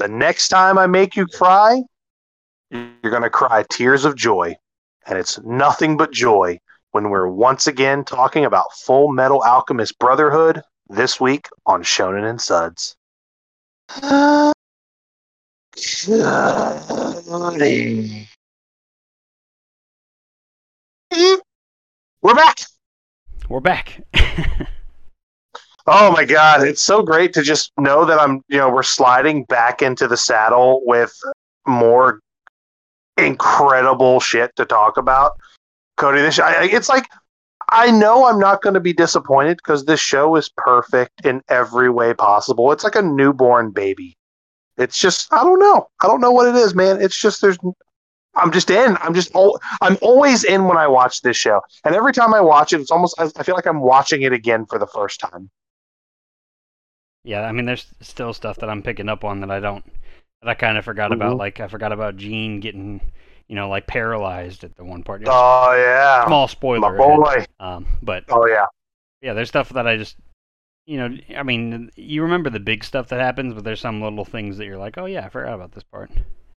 the next time I make you cry, you're going to cry tears of joy. And it's nothing but joy when we're once again talking about Full Metal Alchemist Brotherhood this week on Shonen and Suds. We're back. We're back. oh my god, it's so great to just know that I'm, you know, we're sliding back into the saddle with more incredible shit to talk about. Cody, this I, it's like I know I'm not going to be disappointed because this show is perfect in every way possible. It's like a newborn baby. It's just I don't know. I don't know what it is, man. It's just there's I'm just in. I'm just I'm always in when I watch this show, and every time I watch it, it's almost I feel like I'm watching it again for the first time. Yeah, I mean, there's still stuff that I'm picking up on that I don't that I kind of forgot mm-hmm. about. Like I forgot about Jean getting you know like paralyzed at the one part. Oh yeah, small spoiler. My boy. Um, but oh yeah, yeah. There's stuff that I just you know, I mean, you remember the big stuff that happens, but there's some little things that you're like, oh yeah, I forgot about this part.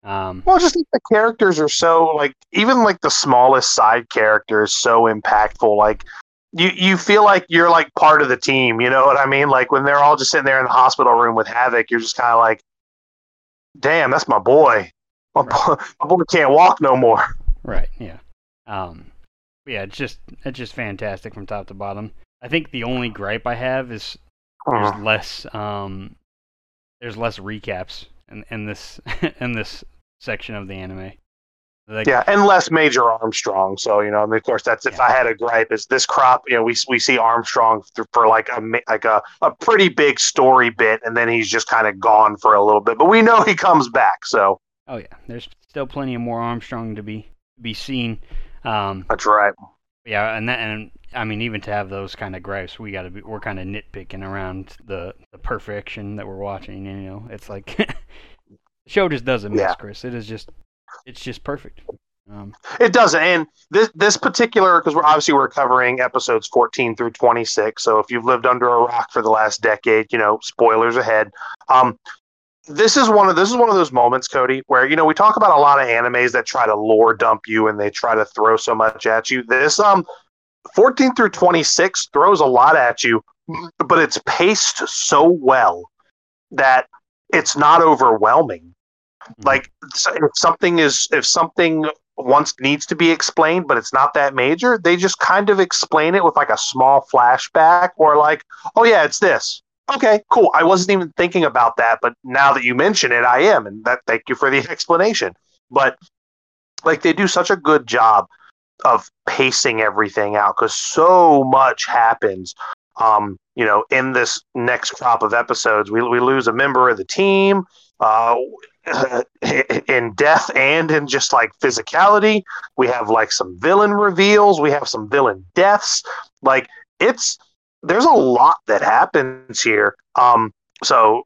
Um, well, just the characters are so like even like the smallest side character is so impactful. Like you you feel like you're like part of the team. You know what I mean? Like when they're all just sitting there in the hospital room with Havoc, you're just kind of like, damn, that's my boy. My, right. boy, my boy can't walk no more. Right. Yeah. Um. Yeah. It's just it's just fantastic from top to bottom. I think the only gripe I have is there's uh-huh. less um there's less recaps in, in this in this section of the anime. Like, yeah, and less Major Armstrong. So you know, I mean, of course, that's if yeah. I had a gripe. Is this crop? You know, we we see Armstrong for like a like a, a pretty big story bit, and then he's just kind of gone for a little bit. But we know he comes back. So. Oh yeah, there's still plenty of more Armstrong to be be seen. Um, that's right. Yeah, and that, and I mean, even to have those kind of gripes, we got to be we're kind of nitpicking around the the perfection that we're watching. You know, it's like the show just doesn't miss, yeah. Chris. It is just it's just perfect. Um, it doesn't, and this this particular because we're obviously we're covering episodes fourteen through twenty six. So if you've lived under a rock for the last decade, you know, spoilers ahead. Um, this is one of this is one of those moments, Cody, where you know we talk about a lot of animes that try to lore dump you and they try to throw so much at you. This um 14 through 26 throws a lot at you, but it's paced so well that it's not overwhelming. Mm-hmm. Like if something is if something once needs to be explained, but it's not that major, they just kind of explain it with like a small flashback or like, oh yeah, it's this okay, cool. I wasn't even thinking about that, but now that you mention it, I am, and that thank you for the explanation. But like they do such a good job of pacing everything out because so much happens. Um, you know, in this next crop of episodes, we we lose a member of the team. Uh, in death and in just like physicality, we have like some villain reveals. We have some villain deaths. Like it's there's a lot that happens here. Um, so,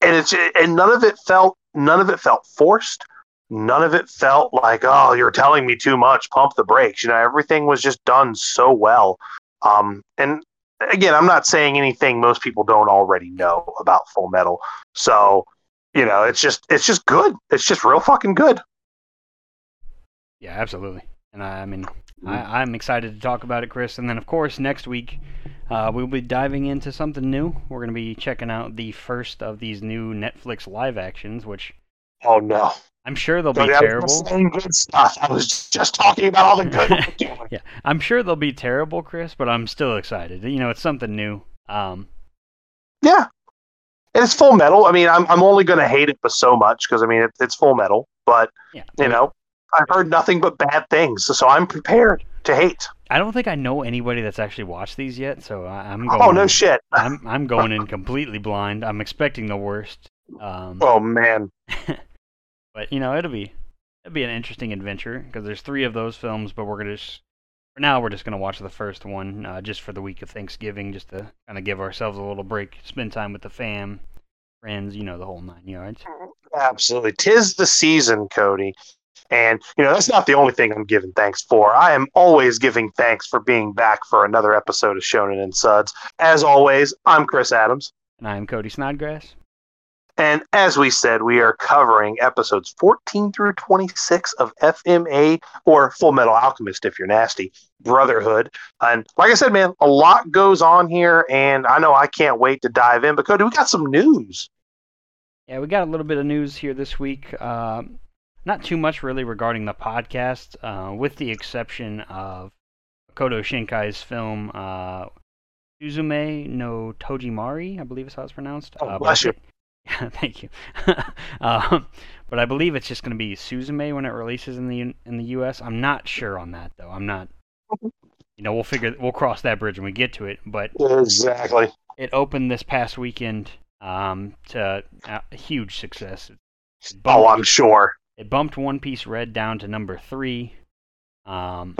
and it's and none of it felt none of it felt forced. None of it felt like oh you're telling me too much. Pump the brakes. You know everything was just done so well. Um, and again, I'm not saying anything most people don't already know about Full Metal. So you know it's just it's just good. It's just real fucking good. Yeah, absolutely. And I, I mean, I, I'm excited to talk about it, Chris. And then, of course, next week uh, we'll be diving into something new. We're going to be checking out the first of these new Netflix live actions, which. Oh, no. I'm sure they'll be terrible. Good stuff. I was just talking about all the good. yeah, I'm sure they'll be terrible, Chris, but I'm still excited. You know, it's something new. Um, yeah, and it's Full Metal. I mean, I'm I'm only going to hate it for so much because I mean it, it's Full Metal, but yeah, you know, I've heard nothing but bad things, so I'm prepared to hate. I don't think I know anybody that's actually watched these yet, so I'm going. Oh no, shit! I'm I'm going in completely blind. I'm expecting the worst. Um, oh man! but you know, it'll be it'll be an interesting adventure because there's three of those films, but we're gonna just for now we're just gonna watch the first one uh, just for the week of Thanksgiving, just to kind of give ourselves a little break, spend time with the fam, friends, you know, the whole nine yards. Absolutely, tis the season, Cody. And, you know, that's not the only thing I'm giving thanks for. I am always giving thanks for being back for another episode of Shonen and Suds. As always, I'm Chris Adams. And I'm Cody Snodgrass. And as we said, we are covering episodes 14 through 26 of FMA or Full Metal Alchemist, if you're nasty, Brotherhood. And like I said, man, a lot goes on here, and I know I can't wait to dive in. But Cody, we got some news. Yeah, we got a little bit of news here this week. Uh, not too much really regarding the podcast, uh, with the exception of Makoto Shinkai's film uh, Suzume no Tojimari, I believe is how it's pronounced. Oh, bless you. Yeah, thank you. um, but I believe it's just going to be Suzume when it releases in the in the U.S. I'm not sure on that though. I'm not. You know, we'll figure we'll cross that bridge when we get to it. But exactly, it opened this past weekend um, to a huge success. oh, I'm sure. It bumped One Piece Red down to number three, um,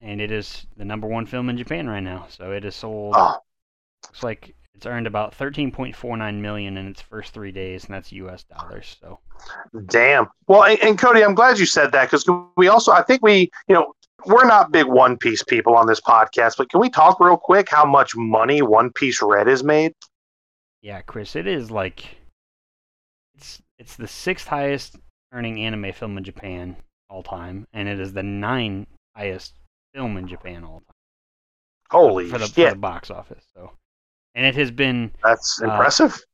and it is the number one film in Japan right now. So it has sold. Oh. Looks like it's earned about 13.49 million in its first three days, and that's U.S. dollars. So, damn. Well, and, and Cody, I'm glad you said that because we also, I think we, you know, we're not big One Piece people on this podcast, but can we talk real quick how much money One Piece Red has made? Yeah, Chris, it is like it's it's the sixth highest earning anime film in Japan all time, and it is the ninth highest film in Japan all time. Holy for the, shit. For the box office. So and it has been that's uh, impressive. Uh,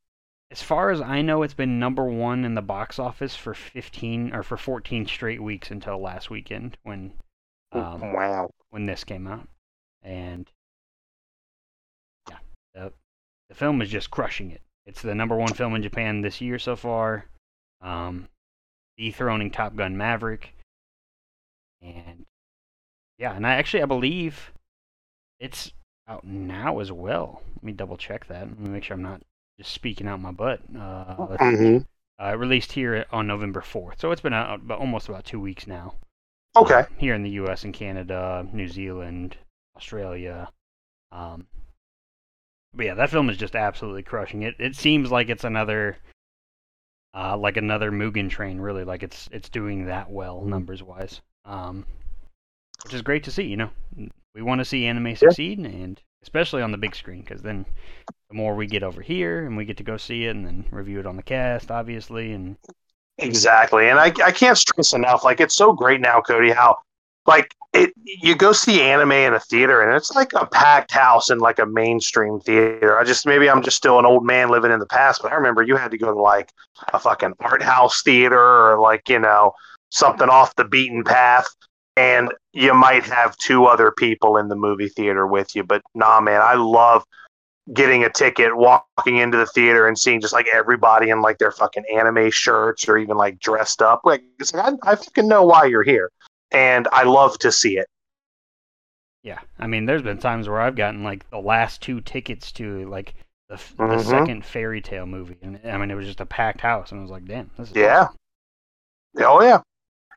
as far as I know, it's been number one in the box office for 15 or for 14 straight weeks until last weekend when um, wow when this came out, and yeah, the the film is just crushing it. It's the number one film in Japan this year so far, um, dethroning Top Gun Maverick, and yeah, and I actually I believe it's out now as well. Let me double check that. Let me make sure I'm not just speaking out my butt. Uh, mm-hmm. uh, released here on November 4th, so it's been out about, almost about two weeks now. Okay. Uh, here in the U.S. and Canada, New Zealand, Australia. Um, but yeah, that film is just absolutely crushing it. It seems like it's another, uh, like another Mugen Train, really. Like it's it's doing that well mm-hmm. numbers wise. Um, which is great to see. You know, we want to see anime succeed, yeah. and especially on the big screen, because then the more we get over here and we get to go see it and then review it on the cast, obviously, and exactly. And I I can't stress enough, like it's so great now, Cody, how like it you go see anime in a theater and it's like a packed house in like a mainstream theater. I just maybe I'm just still an old man living in the past, but I remember you had to go to like a fucking art house theater or like, you know, something off the beaten path and you might have two other people in the movie theater with you. But nah, man, I love getting a ticket, walking into the theater, and seeing just like everybody in like their fucking anime shirts or even like dressed up. Like, it's like I, I fucking know why you're here, and I love to see it. Yeah, I mean, there's been times where I've gotten like the last two tickets to like the, the mm-hmm. second Fairy Tail movie, and I mean, it was just a packed house, and I was like, damn, this is yeah. Awesome. Oh yeah,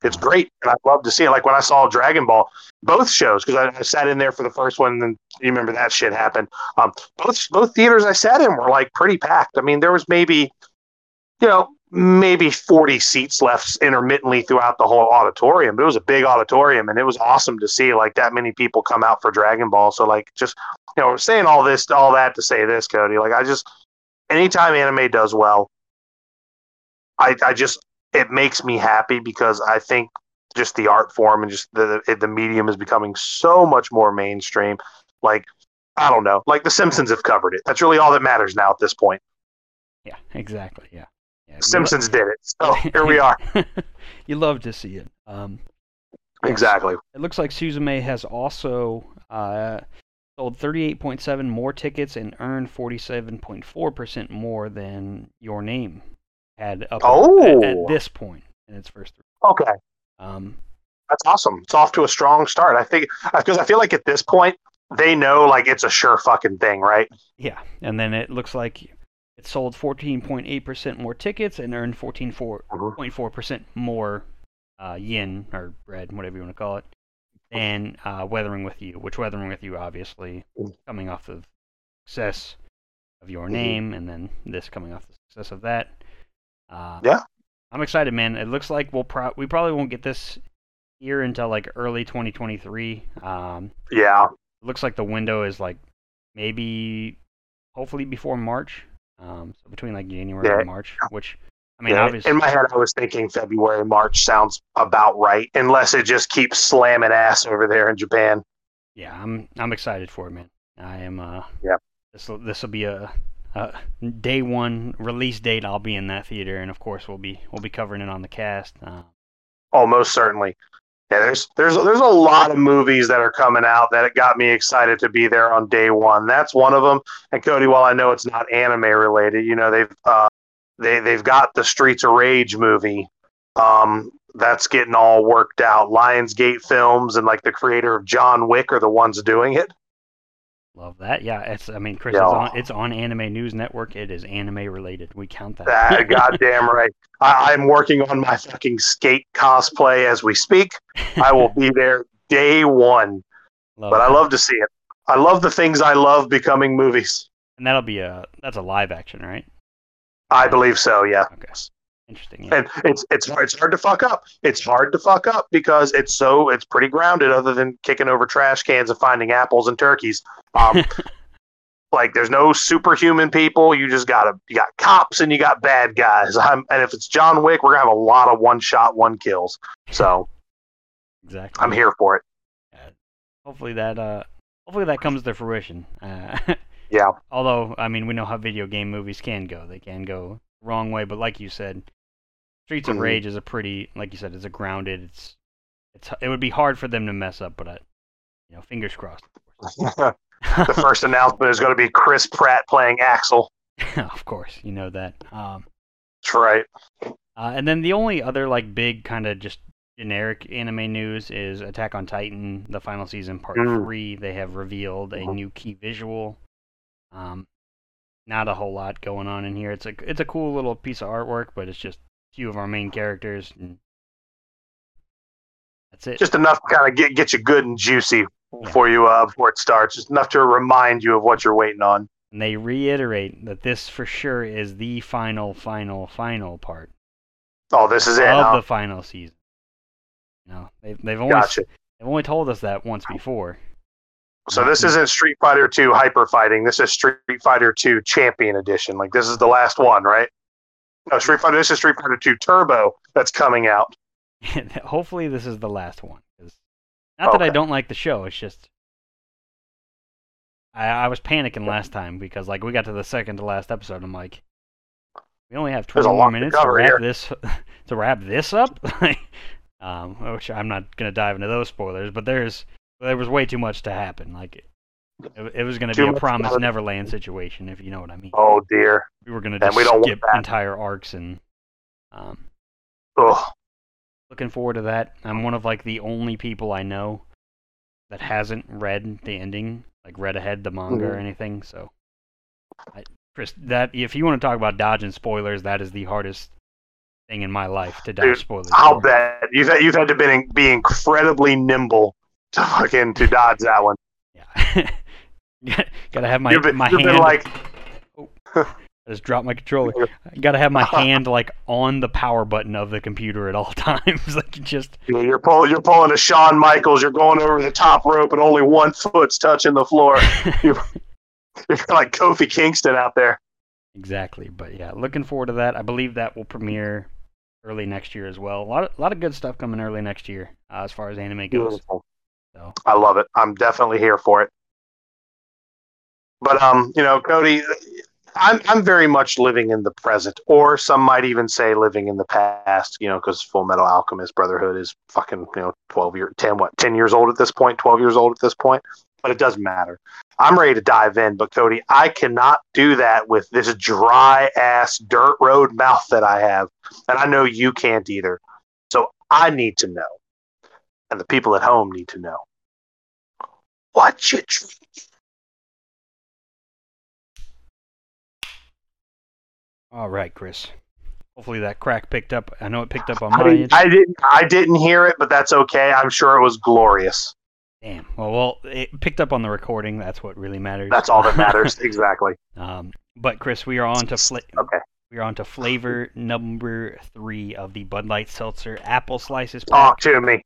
it's great, and I love to see it. Like when I saw Dragon Ball, both shows because I, I, sat in there for the first one, and you remember that shit happened. Um, both both theaters I sat in were like pretty packed. I mean, there was maybe, you know, maybe forty seats left intermittently throughout the whole auditorium. But it was a big auditorium, and it was awesome to see like that many people come out for Dragon Ball. So like, just you know, saying all this, all that to say this, Cody. Like, I just anytime anime does well, I, I just it makes me happy because I think just the art form and just the the medium is becoming so much more mainstream. Like I don't know, like The Simpsons have covered it. That's really all that matters now at this point. Yeah, exactly. Yeah. yeah Simpsons did it. So here we are. you love to see it. Um, exactly. It looks like Suzume has also uh, sold 38.7 more tickets and earned 47.4% more than Your Name had up oh. at, at, this point in its first three. Okay. Um, That's awesome. It's off to a strong start. I think because I feel like at this point they know like it's a sure fucking thing, right? Yeah, and then it looks like it sold 14.8% more tickets and earned 14.4% mm-hmm. more uh, yen or bread, whatever you want to call it, than uh, Weathering with You, which Weathering with You obviously mm. coming off of success of Your mm-hmm. Name, and then this coming off the success of that. Uh, yeah, I'm excited, man. It looks like we'll pro- we probably won't get this here until like early 2023. Um, yeah, looks like the window is like maybe hopefully before March. Um, so between like January Yeah. and March, which I mean, Yeah, obviously, in my head, I was thinking February, March sounds about right, unless it just keeps slamming ass over there in Japan. yeah, I'm I'm excited for it, man. I am. Uh, Yeah. This this will be a, a day one release date. I'll be in that theater, and of course, we'll be we'll be covering it on the cast. Uh, Oh, most certainly. Yeah, there's there's there's a lot of movies that are coming out that it got me excited to be there on day one. That's one of them. And Cody, while I know it's not anime related, you know they've uh, they they've got the Streets of Rage movie. Um, that's getting all worked out. Lionsgate Films and like the creator of John Wick are the ones doing it. Love that. Yeah, it's. I mean, Chris, Yeah. it's on it's on Anime News Network. It is anime related. We count that. That goddamn right. I, I'm working on my fucking skate cosplay as we speak. I will be there day one. Love but I love to see it. I love the things I love becoming movies. And that'll be a that's a live action, right? I believe so, yeah. Okay. Interesting. Yeah. And it's it's hard, it's hard to fuck up. It's hard to fuck up because it's so it's pretty grounded, other than kicking over trash cans and finding apples and turkeys. Um, like there's no superhuman people. You just got to you got cops and you got bad guys. I'm, and if it's John Wick, we're gonna have a lot of one shot, one kills. So exactly. I'm here for it. Hopefully that uh hopefully that comes to fruition. Uh, Yeah. Although I mean we know how video game movies can go. They can go wrong way, but like you said, Streets of Mhm. Rage is a pretty like you said, it's a grounded. It's it's it would be hard for them to mess up, but uh, you know, fingers crossed. the first announcement is going to be Chris Pratt playing Axel. of course, you know that. Um, That's right. uh, and then the only other like big kind of just generic anime news is Attack on Titan, the final season part Mm. three. They have revealed a Mhm. new key visual. Um, not a whole lot going on in here. It's a it's a cool little piece of artwork, but it's just few of our main characters, and that's it. just enough to kind of get get you good and juicy before you uh before it starts. Just enough to remind you of what you're waiting on. and they reiterate that this for sure is the final, final, final part Oh, this is it. of huh? the final season. No, they've they've only Gotcha. they've only told us that once before. So this isn't Street Fighter 2 Hyper Fighting. This is Street Fighter 2 Champion Edition. Like this is the last one, right? No, Street Fighter. This is Street Fighter 2 Turbo that's coming out. Hopefully, this is the last one. not that I don't like the show. It's just I, I was panicking last time because like we got to the second to last episode. I'm like, we only have There's 20 more lot to minutes to wrap here. this to wrap this up. um, which I'm not gonna dive into those spoilers, but there's there was way too much to happen. Like it, it was gonna be a about. Neverland situation, if you know what I mean. Oh dear. We were gonna And just we don't skip entire arcs and um, Ugh. looking forward to that. I'm one of like the only people I know that hasn't read the ending, like read ahead the manga or Mhm. anything. So, I, Chris, that if you want to talk about dodging spoilers, that is the hardest thing in my life to dodge Dude, spoilers. I'll for. bet you've had, you've had to be, be incredibly nimble to fucking to dodge that one. Yeah. Gotta have my been, my hand. like, I just dropped my controller. Gotta have my hand like on the power button of the computer at all times. like just know, you're pulling you're pulling a Shawn Michaels. You're going over the top rope and only one foot's touching the floor. You're like Kofi Kingston out there. Exactly, but yeah, looking forward to that. I believe that will premiere early next year as well. A lot of, a lot of good stuff coming early next year uh, as far as anime goes. Beautiful. So I love it. I'm definitely here for it. But um, you know, Cody, I'm I'm very much living in the present, or some might even say living in the past. You know, because Full Metal Alchemist Brotherhood is fucking you know 12 year 10 what 10 years old at this point, 12 years old at this point. But it doesn't matter. I'm ready to dive in, but Cody, I cannot do that with this dry ass dirt road mouth that I have, and I know you can't either. So I need to know, and the people at home need to know what you drink. All right, Chris. Hopefully that crack picked up. I know it picked up on I my didn't, end. I didn't. I didn't hear it, but that's okay. I'm sure it was glorious. Damn. Well, well, it picked up on the recording. That's what really matters. That's all that matters. exactly. um, but Chris, we are on to fla- Okay. we are on to flavor number three of the Bud Light Seltzer Apple Slices pack. Talk to me.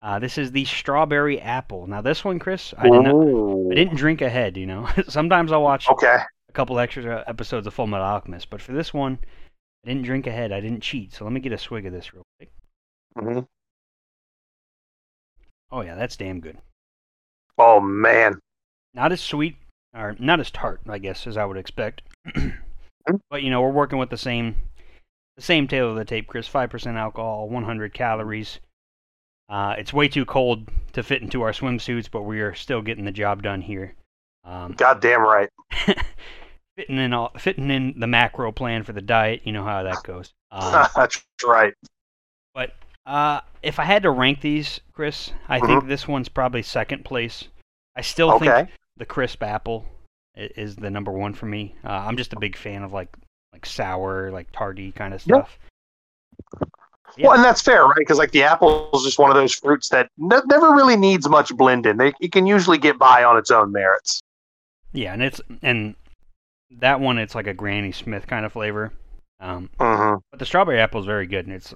Uh, this is the strawberry apple. Now this one, Chris, I did not. I didn't drink ahead. You know, sometimes I'll watch Okay. Couple extra episodes of Full Metal Alchemist, but for this one, I didn't drink ahead. I didn't cheat. So let me get a swig of this real quick. hmm Oh yeah, that's damn good. Oh man. Not as sweet or not as tart, I guess, as I would expect. but you know, we're working with the same the same tail of the tape, Chris. Five percent alcohol, 100 calories. Uh, it's way too cold to fit into our swimsuits, but we are still getting the job done here. Um, Goddamn right. fitting in all, fitting in the macro plan for the diet. You know how that goes. Um, That's right. but uh, if I had to rank these, Chris, I think this one's probably second place. I still Okay. think the crisp apple is the number one for me. Uh, I'm just a big fan of like like sour, like tarty kind of stuff. Yeah. Well, and that's fair, right? Because like the apple is just one of those fruits that ne- never really needs much blending. They, it can usually get by on its own merits. Yeah, and it's and that one it's like a Granny Smith kind of flavor. Um, hmm but the strawberry apple is very good, and it's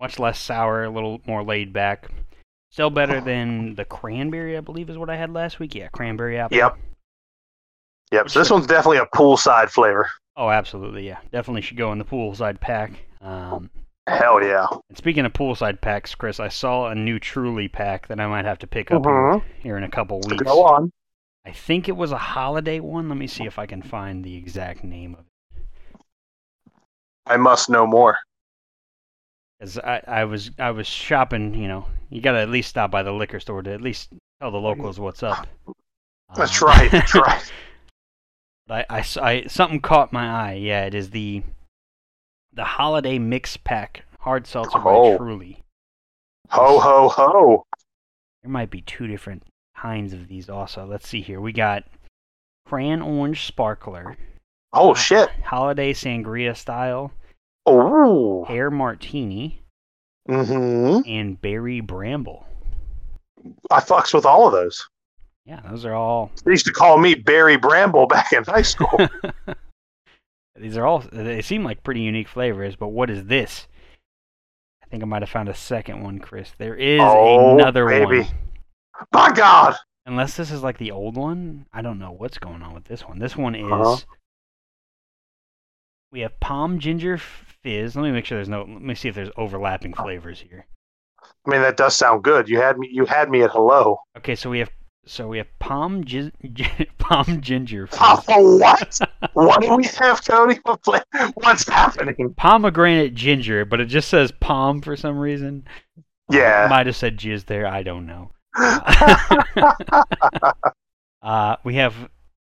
much less sour, a little more laid back. Still better than the cranberry, I believe, is what I had last week. Yeah, cranberry apple. Yep. Yep. Which So this one's definitely a poolside flavor. Oh, absolutely. Yeah, definitely should go in the poolside pack. Um, Hell yeah. and speaking of poolside packs, Chris, I saw a new Truly pack that I might have to pick up here, Mhm. here in a couple weeks. Go on. I think it was a holiday one. Let me see if I can find the exact name of it. I must know more. Because I, I was I was shopping, you know, you got to at least stop by the liquor store to at least tell the locals what's up. That's Um, right. That's right. But I something caught my eye. Yeah, it is the the holiday mix pack hard seltzer by Oh. Truly. Ho ho ho. There might be two different kinds of these also. Let's see here. We got cran orange sparkler, Oh shit. holiday sangria style, Oh. pear martini, Mm-hmm. and berry bramble. I fucks with all of those. Yeah, those are all. They used to call me Barry Bramble back in high school. These are all. They seem like pretty unique flavors, but what is this? I think I might have found a second one, Chris. There is Oh, another baby. one. By God. Unless this is like the old one, I don't know what's going on with this one. This one is. Uh-huh. We have palm ginger fizz. Let me make sure there's no. Let me see if there's overlapping flavors here. I mean, that does sound good. You had me. You had me at hello. Okay, so we have. So we have palm gin, palm ginger fizz. Oh, what? what do we have, Cody? What's happening? Pomegranate ginger, but it just says palm for some reason. Yeah. might have said jizz there. I don't know. uh, we have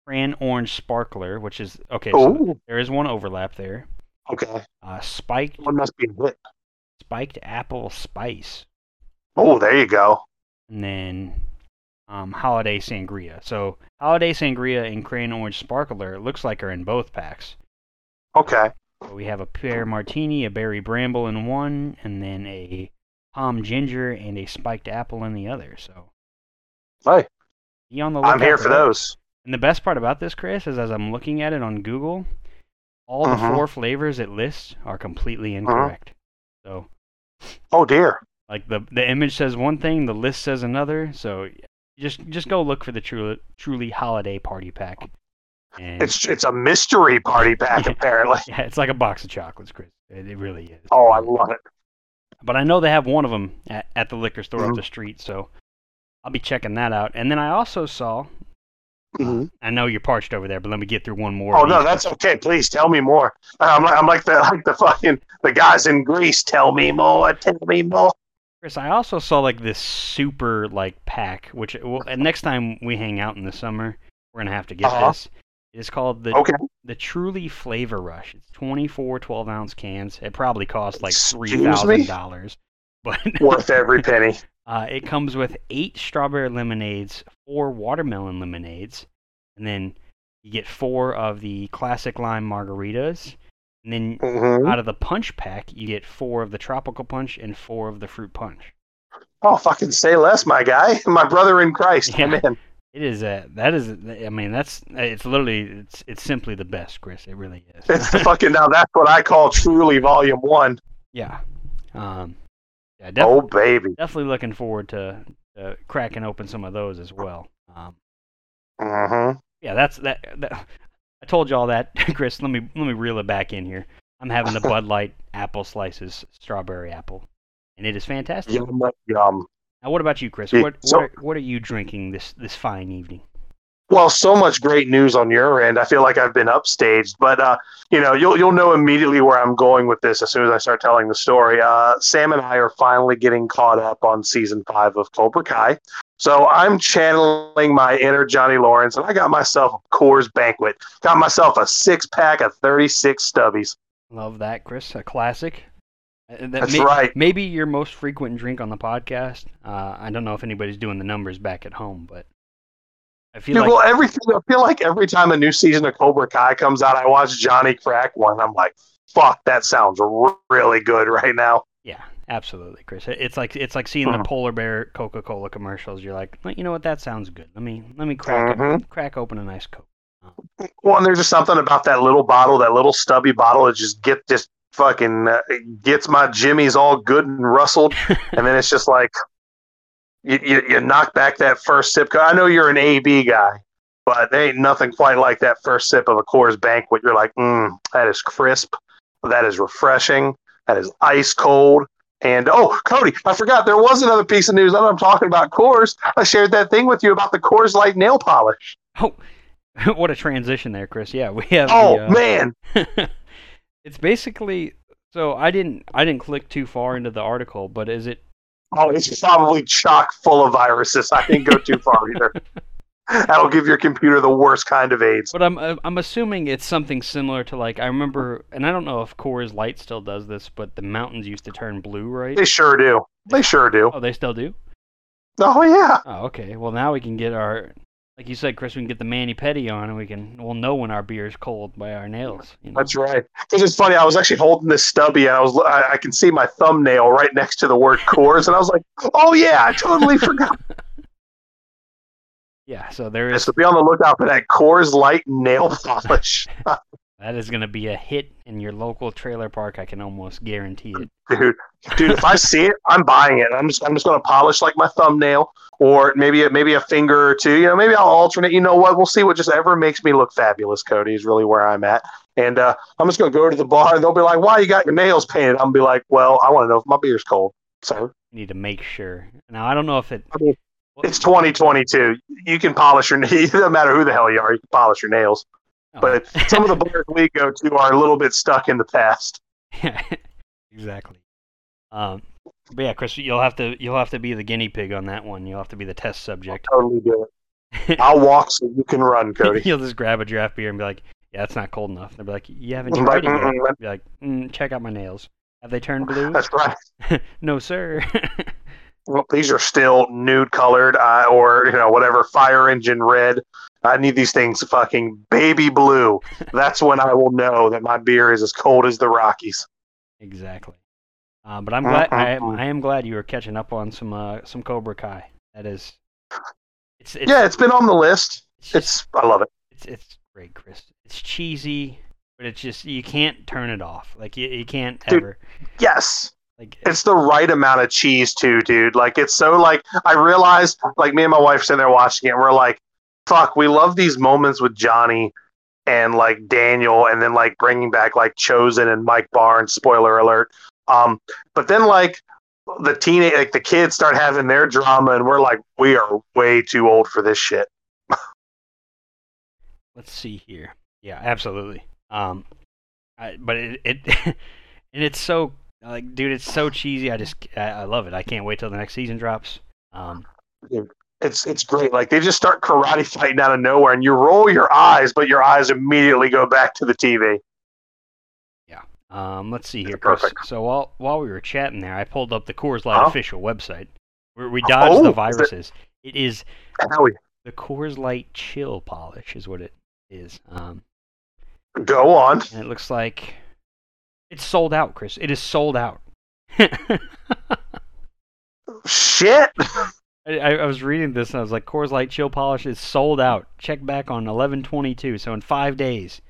cran orange sparkler, which is okay. So there is one overlap there. Okay. Uh, spiked One must be lit. spiked apple spice, Oh, there you go. and then um, holiday sangria. So holiday sangria and cran orange sparkler looks like are in both packs. Okay. So we have a pear martini, a berry bramble in one, and then a palm ginger and a spiked apple in the other. So Hey, be on the I'm here for those. And the best part about this, Chris, is as I'm looking at it on Google, all the Mhm. four flavors it lists are completely Uh-huh. incorrect. So, Oh dear. like the the image says one thing, the list says another. So, just just go look for the truly truly holiday party pack. And It's it's a mystery party pack apparently. yeah, it's like a box of chocolates, Chris. It, it really is. Oh, I love it. But I know they have one of them at, at the liquor store up Mhm. the street, so I'll be checking that out. And then I also saw. Mhm. I know you're parched over there, but let me get through one more. Oh no, that's okay. Please tell me more. I'm like I'm like the like the fucking the guys in Grease. Tell me more. Tell me more. Chris, I also saw like this super like pack, which well, and next time we hang out in the summer, we're gonna have to get Uh-huh. this. It's called the Okay. the Truly Flavor Rush. It's 24 12 ounce cans. It probably costs like three thousand dollars, but Worth every penny. uh, it comes with eight strawberry lemonades, four watermelon lemonades, and then you get four of the classic lime margaritas. And then hmm out of the punch pack, you get four of the tropical punch and four of the fruit punch. Oh, fucking say less, my guy. My brother in Christ. Yeah. in. It is a that is I mean that's it's literally it's it's simply the best, Chris. It really is. It's fucking now. That's what I call truly volume one. yeah. Um. Yeah. Oh baby. Definitely looking forward to, to cracking open some of those as well. Um. hmm Yeah. That's that. that I told you all that, Chris. Let me let me reel it back in here. I'm having the Bud Light apple slices, strawberry apple, and it is fantastic. Yum, yum. Now, what about you, Chris? What so- what are, what are you drinking this this fine evening? Well, so much great news on your end. I feel like I've been upstaged, but uh, you know, you'll you'll know immediately where I'm going with this as soon as I start telling the story. Uh, Sam and I are finally getting caught up on season five of Cobra Kai. So I'm channeling my inner Johnny Lawrence, and I got myself a Coors Banquet. Got myself a six pack of 36 stubbies. Love that, Chris. A classic. That That's may- right. Maybe your most frequent drink on the podcast. Uh, I don't know if anybody's doing the numbers back at home, but I feel Dude, like well, everything. I feel like every time a new season of Cobra Kai comes out, I watch Johnny crack one. I'm like, fuck, that sounds really good right now. yeah, absolutely, Chris. It's like it's like seeing the Mhm. polar bear Coca-Cola commercials. You're like, "Well, you know what? That sounds good. Let me let me crack it, Mhm. crack open a nice Coke. Well, and there's just something about that little bottle, that little stubby bottle, that just get just fucking uh, gets my jimmies all good and rustled, and then it's just like you, you you knock back that first sip. I know you're an AB guy, but there ain't nothing quite like that first sip of a Coors Banquet. You're like, mm, that is crisp, that is refreshing, that is ice cold. And oh, Cody, I forgot there was another piece of news. I'm talking about Coors, I shared that thing with you about the Coors Light nail polish. Oh, what a transition there, Chris. Yeah, we have. Oh the, uh, man, it's basically so I didn't I didn't click too far into the article, but is it Oh, it's probably chock full of viruses. I didn't go too far either. That'll give your computer the worst kind of AIDS. But I'm I'm assuming it's something similar to like I remember, and I don't know if Coors Light still does this, but the mountains used to turn blue, right? They sure do. They sure do. Oh, they still do. Oh yeah. Oh, okay. Well, now we can get our, like you said, Chris, we can get the mani petty on, and we can we'll know when our beer is cold by our nails. You know? That's right. Because it's funny. I was actually holding this stubby, and I was I, I can see my thumbnail right next to the word Coors, and I was like, "Oh yeah, I totally forgot." Yeah. So there is so be on the lookout for that Coors Light nail polish, that is going to be a hit in your local trailer park. I can almost guarantee it. dude. Dude, if I see it, I'm buying it. I'm just I'm just gonna polish like my thumbnail, or maybe a, maybe a finger or two. You know, maybe I'll alternate. You know what? We'll see what just ever makes me look fabulous. Cody is really where I'm at, and uh, I'm just gonna go to the bar, and they'll be like, "Why you got your nails painted?" I'm gonna be like, "Well, I want to know if my beer's cold." So You need to make sure. Now I don't know if it. I mean, it's 2022. You can polish your. It doesn't matter who the hell you are. You can polish your nails. Oh. But some of the bars we go to are a little bit stuck in the past. Yeah, exactly. Um, but yeah, Chris, you'll have to you'll have to be the guinea pig on that one. You'll have to be the test subject. Totally do it. I'll walk so you can run, Cody. you'll just grab a draft beer and be like, "Yeah, it's not cold enough." They'll be like, "You haven't tried it yet." Be like, mm, "Check out my nails. Have they turned blue?" That's right. no, sir. Well, these are still nude colored uh, or you know whatever fire engine red. I need these things fucking baby blue. That's when I will know that my beer is as cold as the Rockies. exactly. Uh, but I'm glad I am, I am glad you are catching up on some uh, some Cobra Kai. That is, it's it's yeah, it's been on the list. it's, just- It's I love it. it's it's great, Chris. It's cheesy, but it's just you can't turn it off. Like you, you can't Dude. ever. Yes, Like it's the right amount of cheese too, dude. Like it's so like I realized like me and my wife sitting there watching it, and we're like, fuck, we love these moments with Johnny and like Daniel, and then like bringing back like Chozen and Mike Barnes. Spoiler alert. Um, but then like the teenage like the kids start having their drama, and we're like, we are way too old for this shit. let's see here. Yeah, absolutely. Um, I, but it it and it's so like, dude, it's so cheesy. I just I, I love it. I can't wait till the next season drops. Um, It's it's great. Like they just start karate fighting out of nowhere, and you roll your eyes, but your eyes immediately go back to the TV. Um, let's see here, Chris. Perfect. So while while we were chatting there, I pulled up the Coors Light Huh? official website where we dodged Oh, the is it- viruses. It is the Coors Light Chill Polish, is what it is. Um, go on. and it looks like it's sold out, Chris. It is sold out. Shit. I, I was reading this and I was like, Coors Light Chill Polish is sold out. Check back on 1122, so in five days.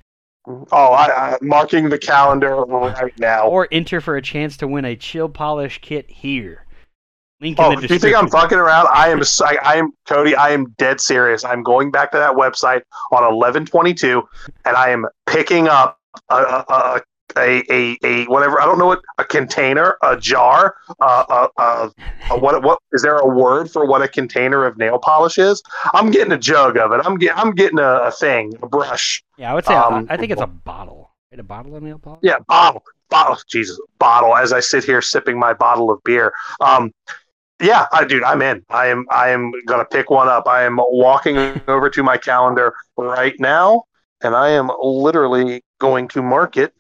Oh, I, I marking the calendar right now. Or enter for a chance to win a Chill Polish kit here. Link in Oh, if you think I'm fucking around? I am. I, I am Cody. I am dead serious. I'm going back to that website on 1122, and I am picking up a a, a, a, a, a whatever. I don't know what a container, a jar, uh, a, a, a what what is there a word for what a container of nail polish is? I'm getting a jug of it. I'm get, I'm getting a, a thing, a brush. yeah, I would say um, I, I think it's a bottle. Right, a bottle of nail polish. Yeah, bottle, bottle. Jesus, bottle. As I sit here sipping my bottle of beer. Um, yeah, I, dude, I'm in. I am. I am gonna pick one up. I am walking over to my calendar right now, and I am literally going to mark it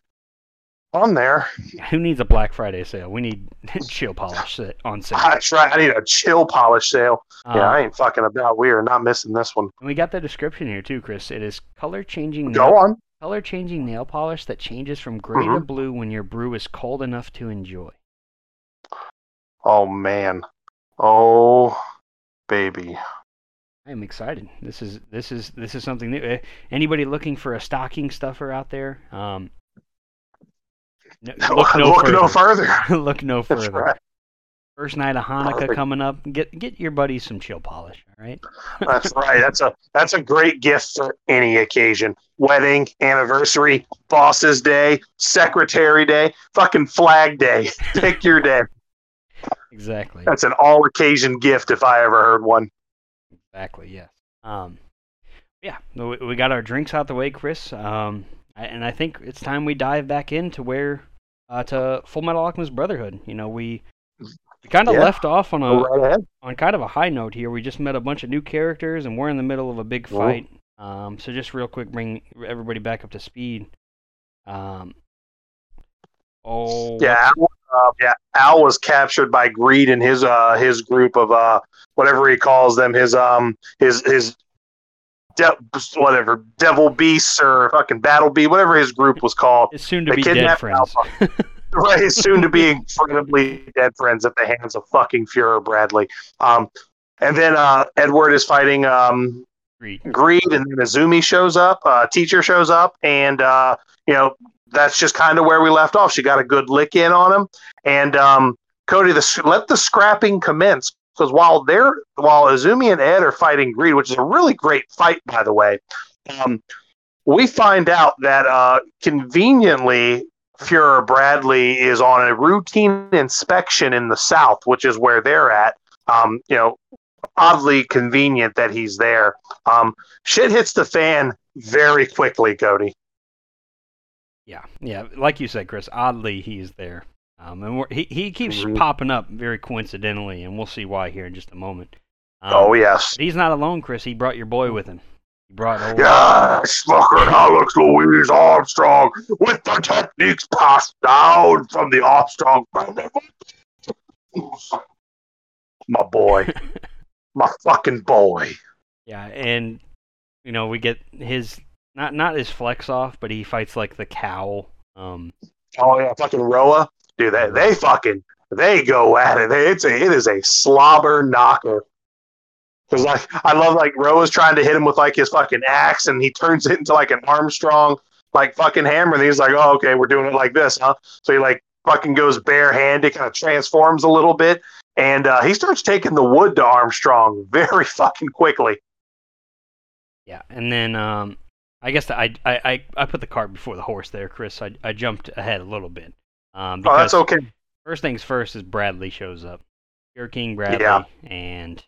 on there. Who needs a Black Friday sale? We need chill polish on sale. That's right. I need a chill polish sale. Um, yeah, I ain't fucking about. We are not missing this one. and we got the description here too, Chris. It is color changing Go nail, on. color changing nail polish that changes from gray to Mhm. blue when your brew is cold enough to enjoy. Oh man. Oh baby. I am excited. This is this is this is something new. Eh, Anybody looking for a stocking stuffer out there? Um, no, look no Look further. no further. look no further. right. First night of Hanukkah Perfect. coming up. Get get your buddies some chill polish. All right. That's right. That's a that's a great gift for any occasion. Wedding, anniversary, boss's day, secretary day, fucking flag day. Pick your day. Exactly. That's an all occasion gift if I ever heard one. Exactly. Yes. Um, yeah. We, we got our drinks out the way, Chris. Um, and I think it's time we dive back into where uh, to Full Metal Alchemist Brotherhood. You know, we we kind of Yeah. left off on a right on kind of a high note here. We just met a bunch of new characters, and we're in the middle of a big fight. Um, so just real quick, bring everybody back up to speed. Um, oh, Yeah, uh, yeah. Al was captured by Greed and his uh his group of uh whatever he calls them his um his his de- whatever devil beasts or fucking battle bee whatever his group was called. it's soon to be dead friends. right, his soon to be incredibly dead friends at the hands of fucking Fuhrer Bradley. Um, and then uh, Edward is fighting um, Greed. Greed, and then Izumi shows up, uh, teacher shows up, and uh, you know that's just kind of where we left off. She got a good lick in on him, and um, Cody, the, let the scrapping commence. Because while they're while Izumi and Ed are fighting Greed, which is a really great fight, by the way, um, we find out that uh, conveniently Fuhrer Bradley is on a routine inspection in the south, which is where they're at. Um, you know, oddly convenient that he's there. Um, shit hits the fan very quickly, Cody. Yeah, yeah. Like you said, Chris. Oddly, he's there, um, and he he keeps Mhm. popping up very coincidentally, and we'll see why here in just a moment. Um, oh yes, he's not alone, Chris. He brought your boy with him. He brought old, yes, fucking Alex Louise Armstrong with the techniques passed down from the Armstrong family. My boy, my fucking boy. Yeah, and you know we get his not not his flex off, but he fights like the cow. Um, Oh yeah, fucking Roa, dude. They they fucking they go at it. It's a it is a slobber knocker. Cause like I love like Roa's trying to hit him with like his fucking axe, and he turns it into like an Armstrong like fucking hammer. And he's like, oh okay, we're doing it like this, huh? So he like fucking goes barehanded, kind of transforms a little bit, and uh, he starts taking the wood to Armstrong very fucking quickly. yeah, and then um, I guess I, I I I put the cart before the horse there, Chris. I I jumped ahead a little bit. Um, Oh, that's okay. first things first is Bradley shows up. Fuhrer King Bradley, Yeah. and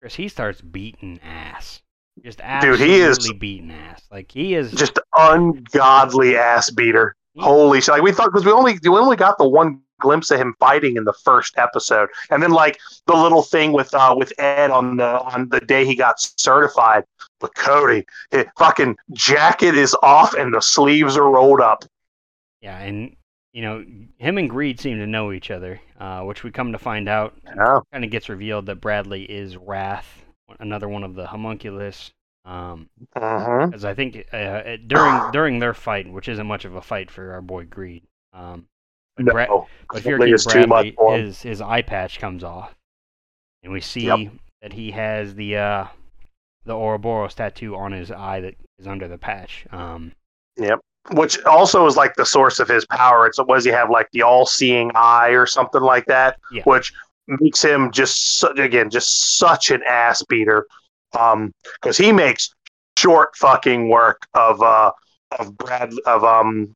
Chris he starts beating ass. Just Dude, he is- beating ass. Like he is Just ungodly ass beater. Holy shit! Like we thought because we only we only got the one glimpse of him fighting in the first episode, and then like the little thing with uh with Ed on the on the day he got certified. But Cody, his fucking jacket is off and the sleeves are rolled up. Yeah, and you know, him and Greed seem to know each other, uh, which we come to find out Yeah. kind of gets revealed that Bradley is Wrath, another one of the homunculus. Um, Uh-huh. as I think uh, during during their fight, which isn't much of a fight for our boy Greed. Um, but, Bra- but Bradley is too much for him. his his eye patch comes off, and we see Yep. that he has the uh, the Ouroboros tattoo on his eye that is under the patch. Um, Yep. Which also is like the source of his power. It's what does he have like the all-seeing eye or something like that, Yeah. which makes him just su- again just such an ass beater. Um, because he makes short fucking work of uh of Brad of um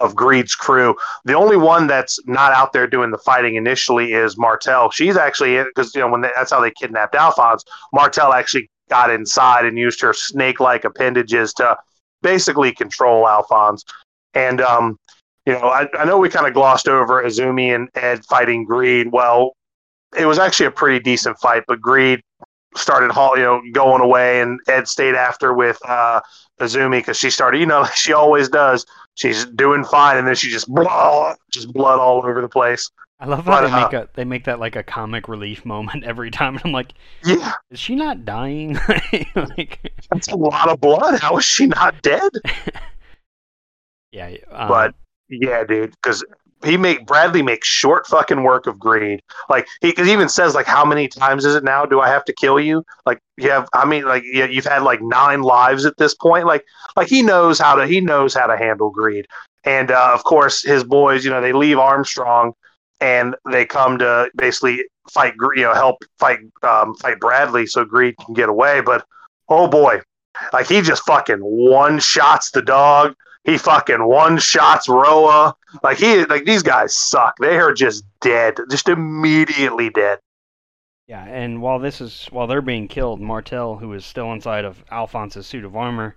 of Greed's crew. The only one that's not out there doing the fighting initially is Martel. She's actually because you know when they, that's how they kidnapped Alphonse. Martel actually got inside and used her snake-like appendages to basically control Alphonse. And um, you know, I, I know we kind of glossed over Izumi and Ed fighting Greed. Well, it was actually a pretty decent fight, but Greed started you know going away, and Ed stayed after with uh, Izumi because she started, you know, she always does. She's doing fine, and then she just blah, just blood all over the place. I love how But, they uh, make a they make that like a comic relief moment every time. And I'm like, Yeah, is she not dying? like, that's a lot of blood. How is she not dead? yeah. Um, But yeah, dude, because he make Bradley makes short fucking work of greed. Like he even says like, how many times is it now? Do I have to kill you? Like you have, I mean, like yeah, you've had like nine lives at this point. Like like he knows how to he knows how to handle greed. And uh, of course, his boys, you know, they leave Armstrong and they come to basically fight, you know, help fight um, fight Bradley so Greed can get away. But oh boy, like he just fucking one shots the dog. He fucking one shots Roa. Like he like these guys suck. They are just dead, just immediately dead. Yeah, and while this is while they're being killed, Martel, who is still inside of Alphonse's suit of armor,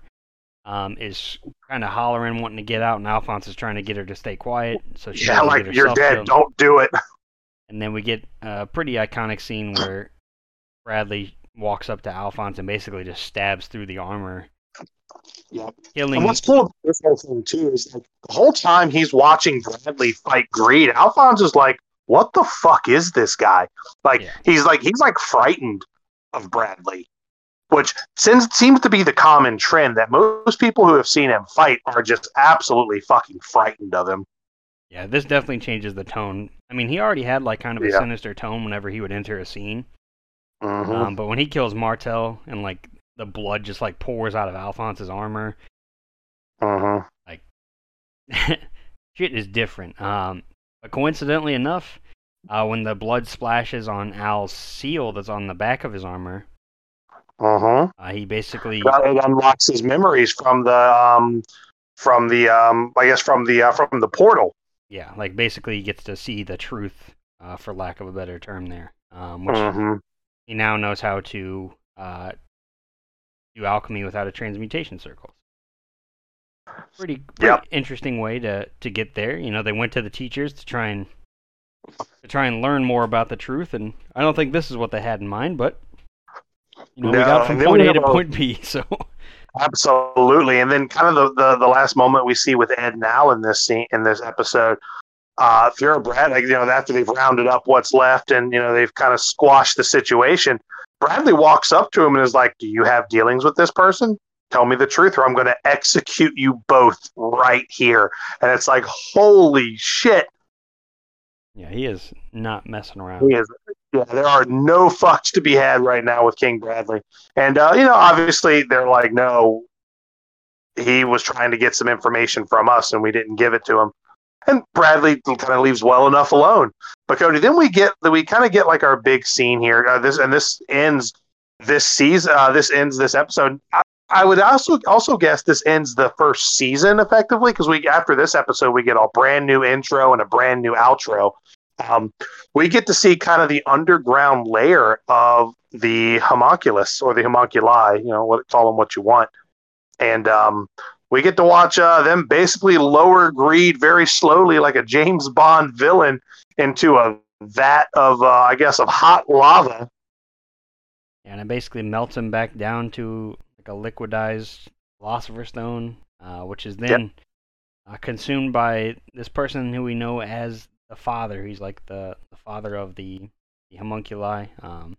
um, is kind of hollering, wanting to get out, and Alphonse is trying to get her to stay quiet. So she Yeah, like you're dead. killed. Don't do it. And then we get a pretty iconic scene where Bradley walks up to Alphonse and basically just stabs through the armor, Yep. killing. And what's cool about this whole thing too is like the whole time he's watching Bradley fight Greed, Alphonse is like, "What the fuck is this guy?" Like Yeah. he's like he's like frightened of Bradley, which seems seems to be the common trend that most people who have seen him fight are just absolutely fucking frightened of him. Yeah, this definitely changes the tone. I mean, he already had like kind of a Yeah. sinister tone whenever he would enter a scene. Mhm. Um, but when he kills Martel and like the blood just like pours out of Alphonse's armor, Mhm. Like shit is different. Um, but coincidentally enough, uh, when the blood splashes on Al's seal that's on the back of his armor, Mhm. uh, he basically That- it unlocks his memories from the um from the um I guess from the uh, from the portal. yeah, like basically he gets to see the truth, uh, for lack of a better term there. Um, which hmm he now knows how to uh, do alchemy without a transmutation circle. Pretty, pretty Yep. interesting way to to get there. You know, they went to the teachers to try and to try and learn more about the truth, and I don't think this is what they had in mind, but you know, we got from point A to point B, so Absolutely, and then kind of the, the the last moment we see with Ed now in this scene in this episode, uh, if you're a Brad, like, you know, after they've rounded up what's left and you know they've kind of squashed the situation, Bradley walks up to him and is like, "Do you have dealings with this person? Tell me the truth, or I'm going to execute you both right here." And it's like, holy shit, yeah, he is not messing around. he is. Yeah, there are no fucks to be had right now with King Bradley. And, uh, you know, obviously they're like, no, he was trying to get some information from us and we didn't give it to him. And Bradley kind of leaves well enough alone. But Cody, then we get we kind of get like our big scene here. Uh, this and this ends this season. Uh, this ends this episode. I, I would also also guess this ends the first season effectively because we after this episode we get a brand new intro and a brand new outro. Um, we get to see kind of the underground layer of the homunculus or the homunculi, you know, what call them what you want. And um, we get to watch uh, them basically lower greed very slowly, like a James Bond villain, into a vat of, uh, I guess, of hot lava. and it basically melts him back down to like a liquidized philosopher stone, uh, which is then uh, consumed by this person who we know as the father. He's like the, the father of the, the homunculi. Um,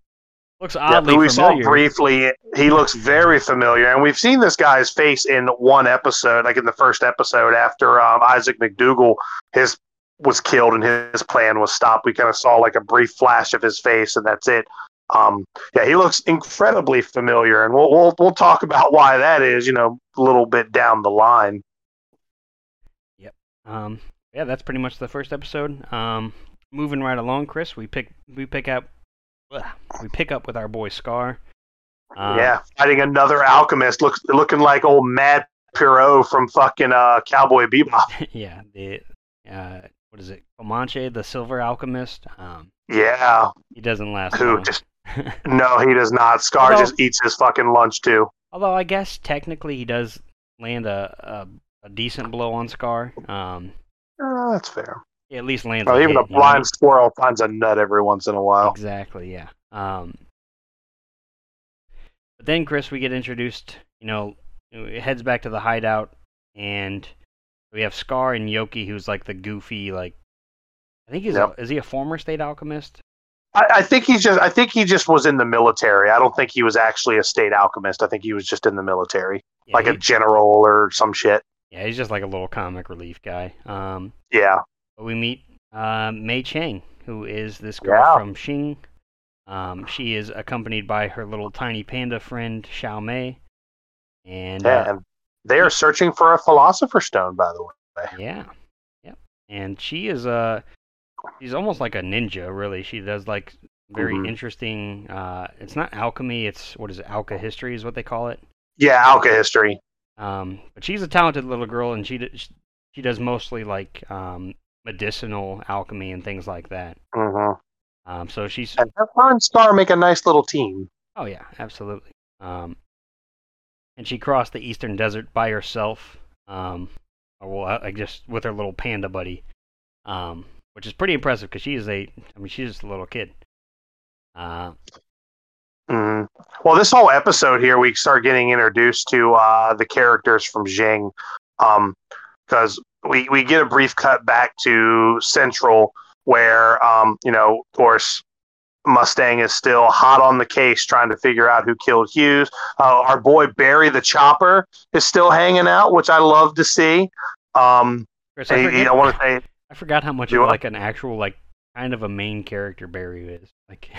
looks Yeah, oddly who we saw briefly. He looks very familiar, and we've seen this guy's face in one episode, like in the first episode after um, Isaac McDougal his was killed and his plan was stopped. We kind of saw like a brief flash of his face, and that's it. Um, yeah, he looks incredibly familiar, and we'll we'll we'll talk about why that is, you know, a little bit down the line. Yep. Um, yeah, that's pretty much the first episode. Um, moving right along, Chris, we pick we pick up we pick up with our boy Scar. Um, yeah, fighting another alchemist, looks looking like old Mad Pierrot from fucking uh, Cowboy Bebop. yeah, the uh, what is it, Comanche, the Silver Alchemist? Um, yeah, he doesn't last. Who long. just? no, he does not. Scar although, just eats his fucking lunch too. Although I guess technically he does land a a, a decent blow on Scar. Um, uh, that's fair. At least lands. Oh, a even hit, a blind know? squirrel finds a nut every once in a while. Exactly. Yeah. Um, but then, Chris, we get introduced. You know, it heads back to the hideout, and we have Scar and Yoki, who's like the goofy, like I think he's yep. a, is he a former state alchemist? I, I, think he's just I think he just was in the military. I don't think he was actually a state alchemist. I think he was just in the military, yeah, like a general or some shit. Yeah, he's just like a little comic relief guy. Um, yeah. But we meet uh, Mei Chang, who is this girl yeah. from Xing. Um, she is accompanied by her little tiny panda friend Xiao Mei, and, yeah, uh, and they are searching for a philosopher's stone, by the way. Yeah, yep. And she is a, uh, she's almost like a ninja, really. She does like very mm-hmm. interesting. Uh, it's not alchemy. It's what is it? Alkahestry is what they call it. Yeah, alkahestry. Um, but she's a talented little girl, and she she does mostly like um, medicinal alchemy and things like that. Mm-hmm. Um, so she's and her and Scar make a nice little team. Oh yeah, absolutely. Um, and she crossed the eastern desert by herself. Um, or well, I guess with her little panda buddy, um, which is pretty impressive because she is a, I mean, she's just a little kid. Uh, mm. Well, this whole episode here, we start getting introduced to uh, the characters from Xing, because um, we we get a brief cut back to Central where um, you know, of course, Mustang is still hot on the case trying to figure out who killed Hughes. Uh, our boy Barry the Chopper is still hanging out, which I love to see. Um, Chris, I, forget, I want to say I forgot how much of like an actual like kind of a main character Barry is. Like,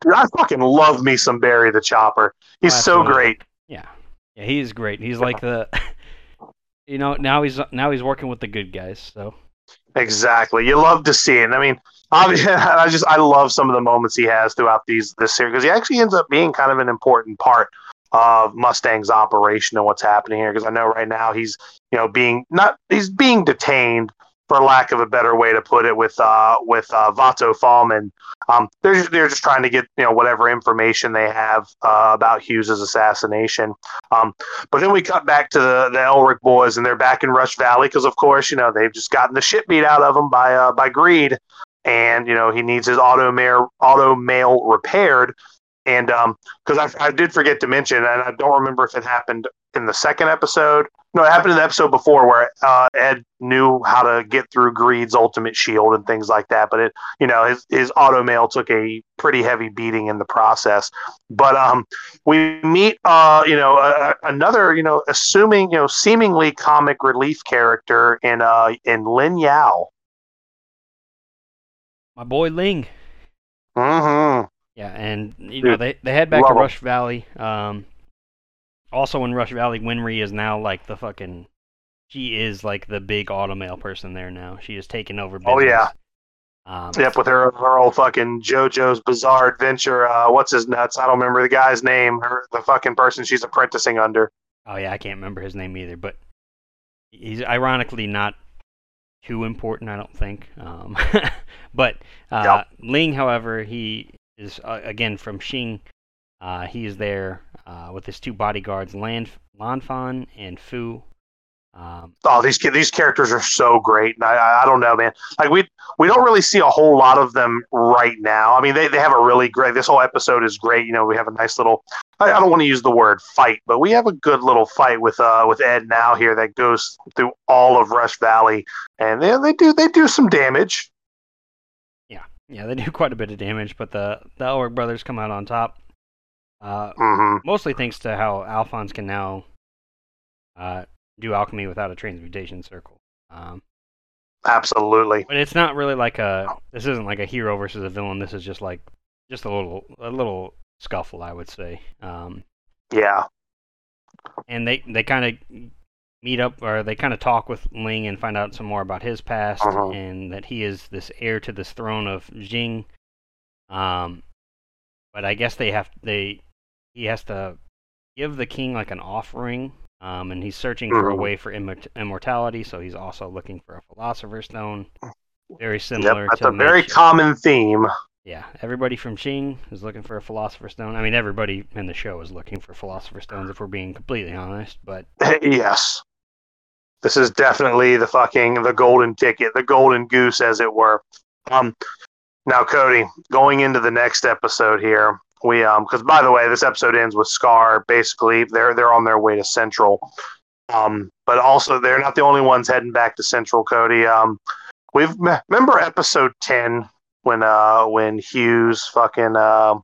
Dude, I fucking love me some Barry the Chopper. He's so great. Yeah, yeah, he's great. He's like the, you know, now he's now he's working with the good guys. So Exactly. You love to see it. I mean, obviously, I just I love some of the moments he has throughout these this series because he actually ends up being kind of an important part of Mustang's operation and what's happening here. Because I know right now he's you know being not he's being detained for lack of a better way to put it, with uh, with uh, Vato Falman. Um, they're just, they're just trying to get you know whatever information they have uh, about Hughes's assassination. Um, but then we cut back to the, the Elric boys, and they're back in Rush Valley because, of course, you know they've just gotten the shit beat out of them by uh, by Greed, and you know he needs his auto mail auto mail repaired. And because um, I, I did forget to mention, and I don't remember if it happened in the second episode. No, it happened in the episode before where uh, Ed knew how to get through Greed's ultimate shield and things like that. But it, you know, his his auto mail took a pretty heavy beating in the process. But um, we meet, uh, you know, uh, another, you know, assuming, you know, seemingly comic relief character in uh in Ling Yao. My boy Ling. Mm-hmm. Yeah, and you know they they head back Love to Rush Valley. Um, also in Rush Valley, Winry is now like the fucking. She is like the big automail person there now. She is taking over. Business. Oh yeah. Um, yep, with her her old fucking JoJo's Bizarre Adventure. Uh, what's his nuts? I don't remember the guy's name. Her the fucking person she's apprenticing under. Oh yeah, I can't remember his name either. But he's ironically not too important, I don't think. Um, but uh, yep. Ling, however, he is uh, again from Xing. Uh, he is there uh, with his two bodyguards, Lan Lanfan and Fu. Um, oh, these these characters are so great. and I, I don't know, man. Like we we don't really see a whole lot of them right now. I mean, they, they have a really great. This whole episode is great. You know, we have a nice little. I, I don't want to use the word fight, but we have a good little fight with uh with Ed now here that goes through all of Rush Valley, and they they do they do some damage. Yeah, yeah, they do quite a bit of damage, but the the Elric brothers come out on top. Uh, mm-hmm. Mostly thanks to how Alphonse can now uh, do alchemy without a transmutation circle. Um, Absolutely. But it's not really like a. This isn't like a hero versus a villain. This is just like just a little a little scuffle, I would say. Um, yeah. And they they kind of meet up, or they kind of talk with Ling and find out some more about his past, Uh-huh. and that he is this heir to this throne of Xing. Um, but I guess they have they he has to give the king like an offering. Um, and he's searching for a Mhm. way for immort- immortality, so he's also looking for a philosopher's stone. Very similar Yep, that's to a very common theme. Yeah, everybody from Xing is looking for a Philosopher's Stone. I mean, everybody in the show is looking for Philosopher's Stones, if we're being completely honest. But yes. This is definitely the fucking the golden ticket, the golden goose, as it were. Um, now, Cody, going into the next episode here, we um, because by the way, this episode ends with Scar. Basically, they're they're on their way to Central. Um, but also they're not the only ones heading back to Central, Cody. Um, we've remember episode ten when uh when Hughes fucking um,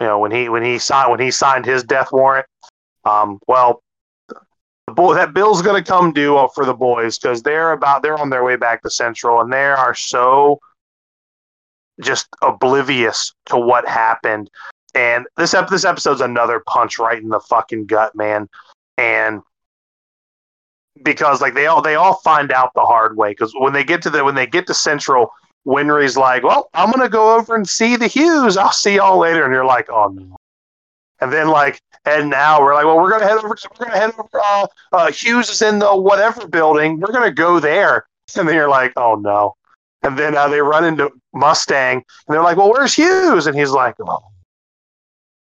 you know when he when he signed when he signed his death warrant. Um, well, the boy that bill's to come due for the boys because they're about they're on their way back to Central and they are so just oblivious to what happened. And this ep- this episode's another punch right in the fucking gut, man. And because like they all they all find out the hard way because when they get to the when they get to Central, Winry's like, "Well, I'm gonna go over and see the Hughes. I'll see y'all later." And you're like, "Oh no." And then like and now we're like, well, we're gonna head over. We're gonna head over. Uh, uh, Hughes is in the whatever building. We're gonna go there. And then you're like, oh no. And then uh, they run into Mustang, and they're like, well, where's Hughes? And he's like, oh,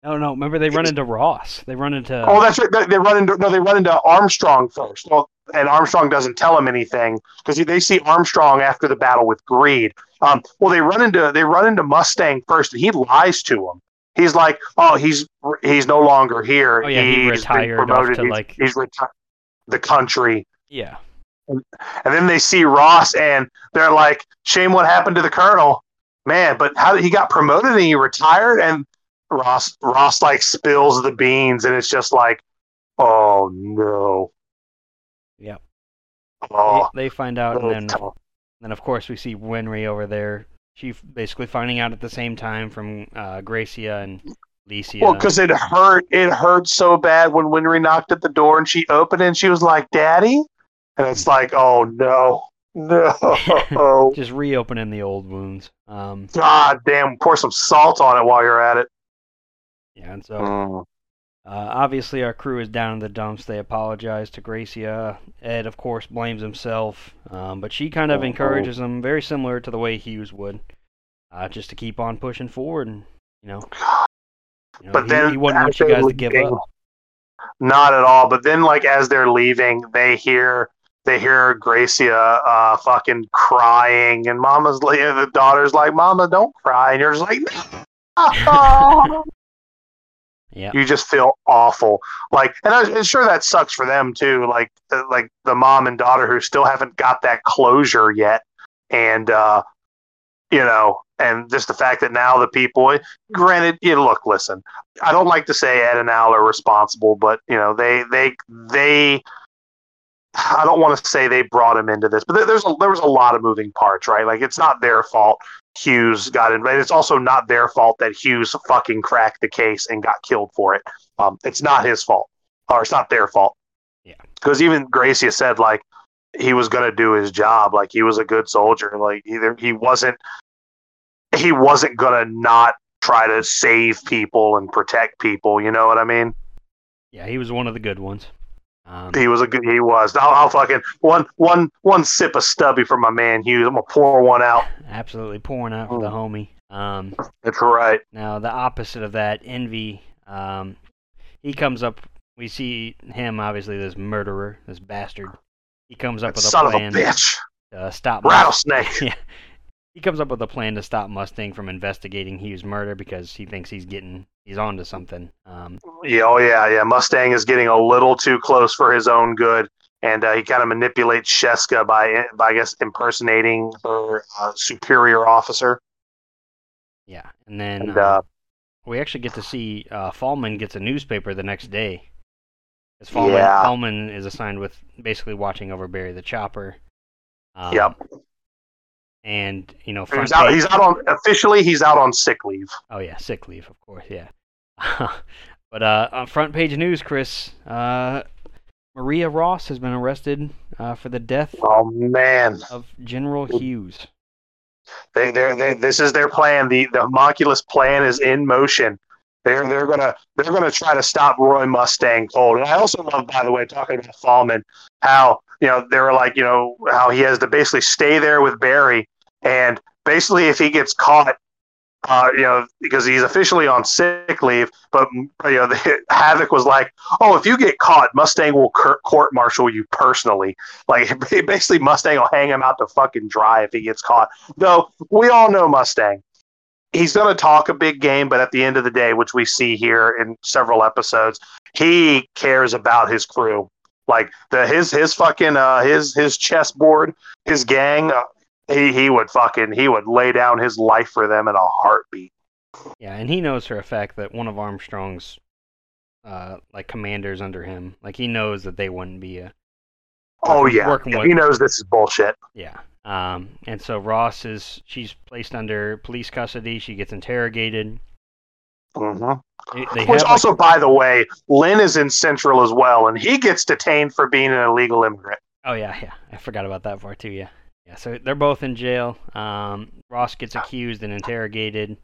no, no, remember they run into Ross. They run into oh that's right. They, they run into no, they run into Armstrong first. Well, and Armstrong doesn't tell him anything because they see Armstrong after the battle with Greed. Um, well, they run into they run into Mustang first, and he lies to him. He's like, oh, he's he's no longer here. Oh, yeah, he He's retired off promoted. to, He's- like- he's retired. The country. yeah. And then they see Ross and they're like, shame what happened to the colonel. Man, but how did he got promoted and he retired? And Ross Ross like spills the beans and it's just like, oh no. Yep. Oh, They, they find out, and then tough. then of course we see Winry over there. She basically finding out at the same time from uh, Gracia and Licia. Well, because it hurt. It hurt so bad when Winry knocked at the door and she opened it and she was like, Daddy? And it's like, oh no. No. just reopening the old wounds. Um, God damn, pour some salt on it while you're at it. yeah, and so Mm. Uh, obviously, our crew is down in the dumps. They apologize to Gracia. Ed, of course, blames himself, um, but she kind of Oh, encourages him, very similar to the way Hughes would, uh, just to keep on pushing forward. And you know, you know, But he, then he wouldn't want you guys to give up. Not at all. But then, like as they're leaving, they hear they hear Gracia uh, fucking crying, and Mama's like, the daughter's like, "Mama, don't cry," and you're just like, "No." Yeah, you just feel awful. Like, and I'm sure that sucks for them too. Like, uh, like the mom and daughter who still haven't got that closure yet, and uh, you know, and just the fact that now the people. Granted, you look, listen. I don't like to say Ed and Al are responsible, but you know, they they they. I don't want to say they brought him into this, but there- there's a, there was a lot of moving parts, right? Like it's not their fault Hughes got in, but it's also not their fault that Hughes fucking cracked the case and got killed for it. Um, it's not his fault, or it's not their fault. Yeah. because even Gracia said like he was gonna do his job, like he was a good soldier, like either he wasn't he wasn't gonna not try to save people and protect people. You know what I mean? yeah, he was one of the good ones. Um, He was a good. He was. I'll, I'll fucking one one one sip of stubby for my man Hughes. I'm gonna pour one out. absolutely pouring out for the homie. Um, That's right. Now, the opposite of that, Envy, um, he comes up. We see him, obviously, this murderer, this bastard. He comes up That with a son of a bitch. to stop Rattlesnake. yeah. He comes up with a plan to stop Mustang from investigating Hughes' murder because he thinks he's getting he's onto something. Um, Yeah, oh yeah, yeah. Mustang is getting a little too close for his own good, and uh, he kind of manipulates Sheska by, by I guess, impersonating her uh, superior officer. yeah, and then And, uh, uh, we actually get to see uh, Falman gets a newspaper the next day. 'Cause Falman, Yeah. Falman is assigned with basically watching over Barry the Chopper. Um, Yep. And you know, He's out. He's out on officially. He's out on sick leave. Oh yeah, sick leave, of course, yeah. but uh, on front page news, Chris, uh, Maria Ross has been arrested uh, for the death Oh man, of General Hughes. they, they're, they, this is their plan. The the homunculus plan is in motion. They're they're gonna they're gonna try to stop Roy Mustang cold. And I also love, by the way, talking about Falman, how you know they were like you know how he has to basically stay there with Barry, and basically if he gets caught, uh, you know because he's officially on sick leave, but you know the, Havoc was like, oh if you get caught, Mustang will court martial you personally. Like basically Mustang will hang him out to fucking dry if he gets caught. Though we all know Mustang he's going to talk a big game, but at the end of the day, which we see here in several episodes, he cares about his crew. Like the his his fucking uh his his chessboard, his gang, uh, he he would fucking he would lay down his life for them in a heartbeat. Yeah, and he knows for a fact that one of Armstrong's uh like commanders under him, like he knows that they wouldn't be a Oh yeah, working with, he knows this is bullshit. Yeah, um, and so Ross is she's placed under police custody. She gets interrogated. Mm-hmm. They, they Which also, like, by the way, Ling is in Central as well, and he gets detained for being an illegal immigrant. Oh yeah, yeah, I forgot about that part too. Yeah, yeah. So they're both in jail. Um, Ross gets accused and interrogated.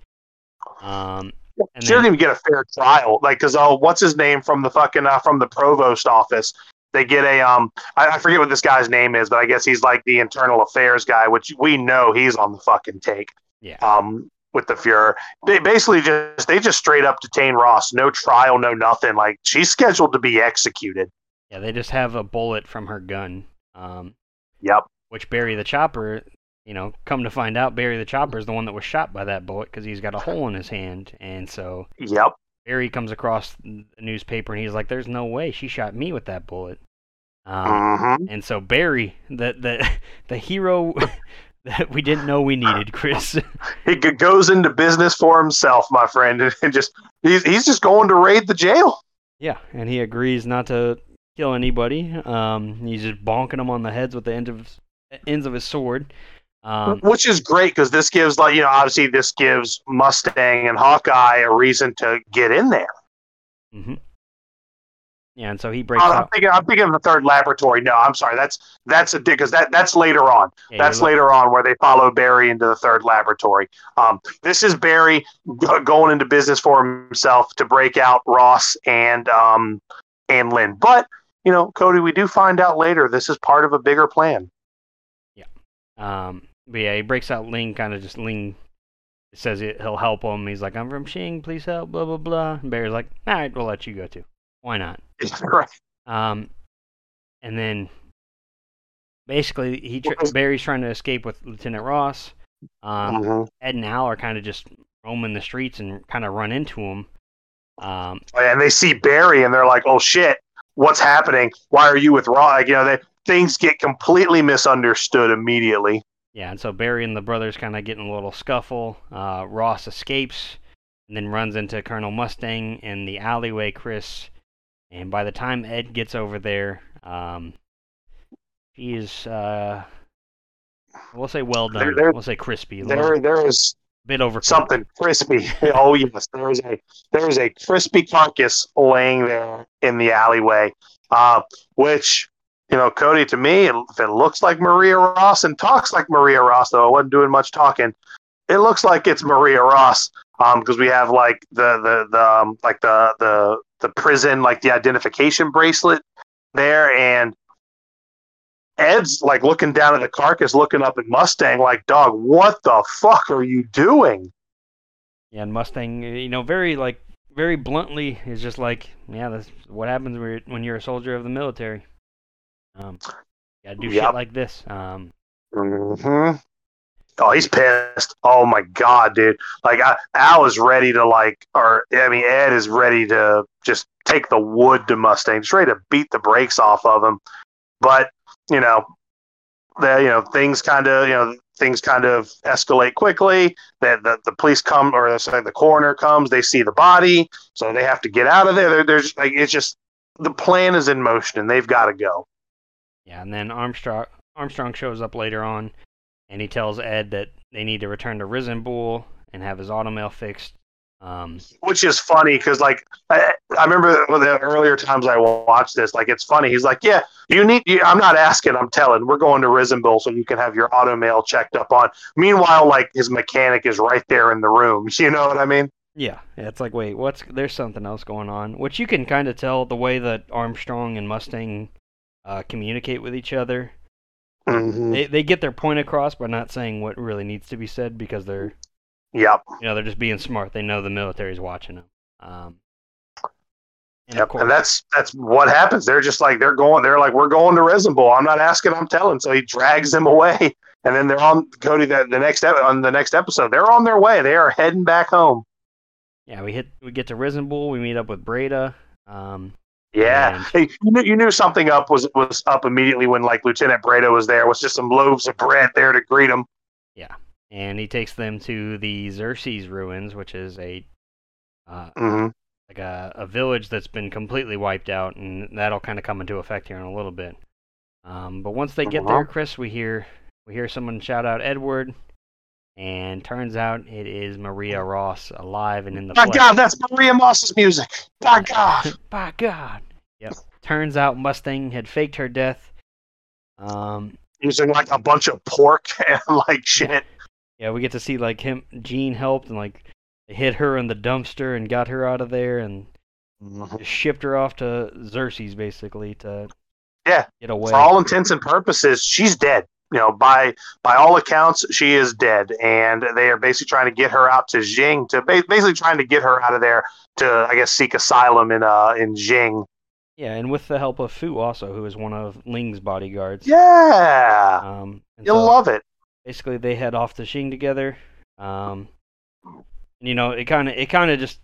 Um, and she then, doesn't even get a fair trial, like because oh, what's his name from the fucking uh, from the provost office? they get a um I, I, forget what this guy's name is, but I guess he's like the internal affairs guy, which we know he's on the fucking take. Yeah. Um with the Fuhrer. They basically just they just straight up detain Ross. No trial, no nothing. Like she's scheduled to be executed. Yeah, they just have a bullet from her gun. Um Yep. Which Barry the Chopper, you know, come to find out Barry the Chopper is the one that was shot by that bullet because he's got a hole in his hand. And so Yep. Barry comes across the newspaper and he's like, "There's no way she shot me with that bullet." Um, mm-hmm. And so Barry, the the the hero that we didn't know we needed, Chris. he goes into business for himself, my friend, and just he's he's just going to raid the jail. Yeah, and he agrees not to kill anybody. Um, he's just bonking them on the heads with the end of ends of his sword. Um, Which is great because this gives, like, you know, obviously this gives Mustang and Hawkeye a reason to get in there. Mm-hmm. Yeah, and so he breaks. I'm out. thinking, I'm thinking of the third laboratory. No, I'm sorry. That's that's a dick because that that's later on. Yeah, that's later on where they follow Barry into the third laboratory. Um, this is Barry g- going into business for himself to break out Ross and um and Ling. But you know, Cody, we do find out later this is part of a bigger plan. Um, but yeah, he breaks out Ling, kind of just Ling says he'll help him. He's like, I'm from Xing, please help, blah, blah, blah. And Barry's like, all right, we'll let you go too. Why not? right. Um, and then basically, he tr- Barry's trying to escape with Lieutenant Ross. Um, mm-hmm. Ed and Al are kind of just roaming the streets and kind of run into him. Um, and they see Barry and they're like, oh shit, what's happening? Why are you with Ross? Like, you know, they, things get completely misunderstood immediately. Yeah, and so Barry and the brothers kind of get in a little scuffle. Uh, Ross escapes and then runs into Colonel Mustang in the alleyway, Chris. And by the time Ed gets over there, um, he is, uh, we'll say well done. There, we'll say crispy. There, there is bit over something crispy. oh yes, there is a there is a crispy carcass laying there in the alleyway, uh, which you know, Cody, to me, if it looks like Maria Ross and talks like Maria Ross, though I wasn't doing much talking, it looks like it's Maria Ross because um, we have like the the the um, like the the the prison like the identification bracelet there, and Ed's like looking down at the carcass, looking up at Mustang, like, dog, what the fuck are you doing? Yeah, and Mustang, you know, very like very bluntly is just like, yeah, that's what happens when you're a soldier of the military. Um, gotta do yep. shit like this. Um, mm-hmm. Oh, he's pissed. Oh my god, dude! Like I, Al is ready to like, or I mean, Ed is ready to just take the wood to Mustang, just ready to beat the brakes off of him. But you know, the you know things kind of you know things kind of escalate quickly. That the, the police come, or sorry, the coroner comes. They see the body, so they have to get out of there. They're, they're just like it's just the plan is in motion, and they've got to go. Yeah, and then Armstrong Armstrong shows up later on, and he tells Ed that they need to return to Resembool and have his automail fixed. Um, which is funny because like I, I remember the earlier times I watched this. Like it's funny. He's like, "Yeah, you need. You, I'm not asking. I'm telling. We're going to Resembool so you can have your auto mail checked up on." Meanwhile, like his mechanic is right there in the room. You know what I mean? yeah, it's like, wait, what's there's something else going on, which you can kind of tell the way that Armstrong and Mustang uh, communicate with each other. hmm They they get their point across by not saying what really needs to be said because they're Yep. you know they're just being smart. They know the military's watching them. Um, and Yep. And that's that's what happens. They're just like they're going. They're like we're going to Resembool. I'm not asking. I'm telling. So he drags them away, and then they're on Cody. That the next ep- on the next episode, they're on their way. They are heading back home. yeah, we hit we get to Resembool. We meet up with Breda. Um, Yeah, hey, you knew, you knew something up was was up immediately when like Lieutenant Breda was there. Was just some loaves of bread there to greet him. Yeah, and he takes them to the Xerxes ruins, which is a uh, hmm like a, a village that's been completely wiped out, and that'll kind of come into effect here in a little bit. Um, but once they get there, Uh-huh. Chris, we hear we hear someone shout out Edward, and turns out it is Maria Ross alive and in the My flesh. God, that's Maria Moss's music. My God. By God. Yep. Turns out Mustang had faked her death. Um, Using like a bunch of pork and like shit. yeah, we get to see like him. Gene helped and like hit her in the dumpster and got her out of there and just shipped her off to Xerxes basically to Yeah. get away. For all intents and purposes, she's dead. You know, by by all accounts, she is dead, and they are basically trying to get her out to Xing to basically trying to get her out of there to, I guess, seek asylum in uh in Xing. Yeah, and with the help of Fu also, who is one of Ling's bodyguards. Yeah, Um, you'll so love it. basically they head off to Xing together. Um, and, you know, it kind of it kind of just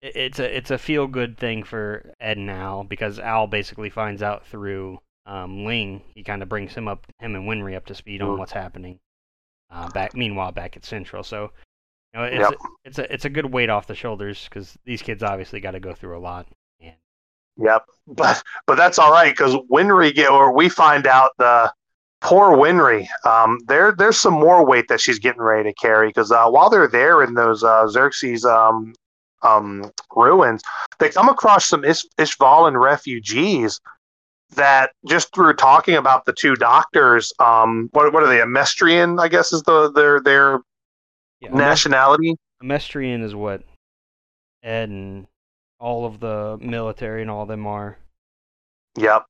it, it's a it's a feel good thing for Ed and Al because Al basically finds out through um, Ling. He kind of brings him up, him and Winry up to speed on Mhm. what's happening. Uh, back meanwhile back at Central, so you know it's Yep. a, it's a it's a good weight off the shoulders because these kids obviously got to go through a lot. Yep, but but that's all right because Winry get or we find out the poor Winry. Um, there there's some more weight that she's getting ready to carry because uh, while they're there in those uh, Xerxes um um ruins, they come across some Is- Ishvalan refugees that just through talking about the two doctors, um, what what are they? Amestrian, I guess, is the their their yeah, nationality. Amestrian is what Ed and all of the military and all of them are. Yep.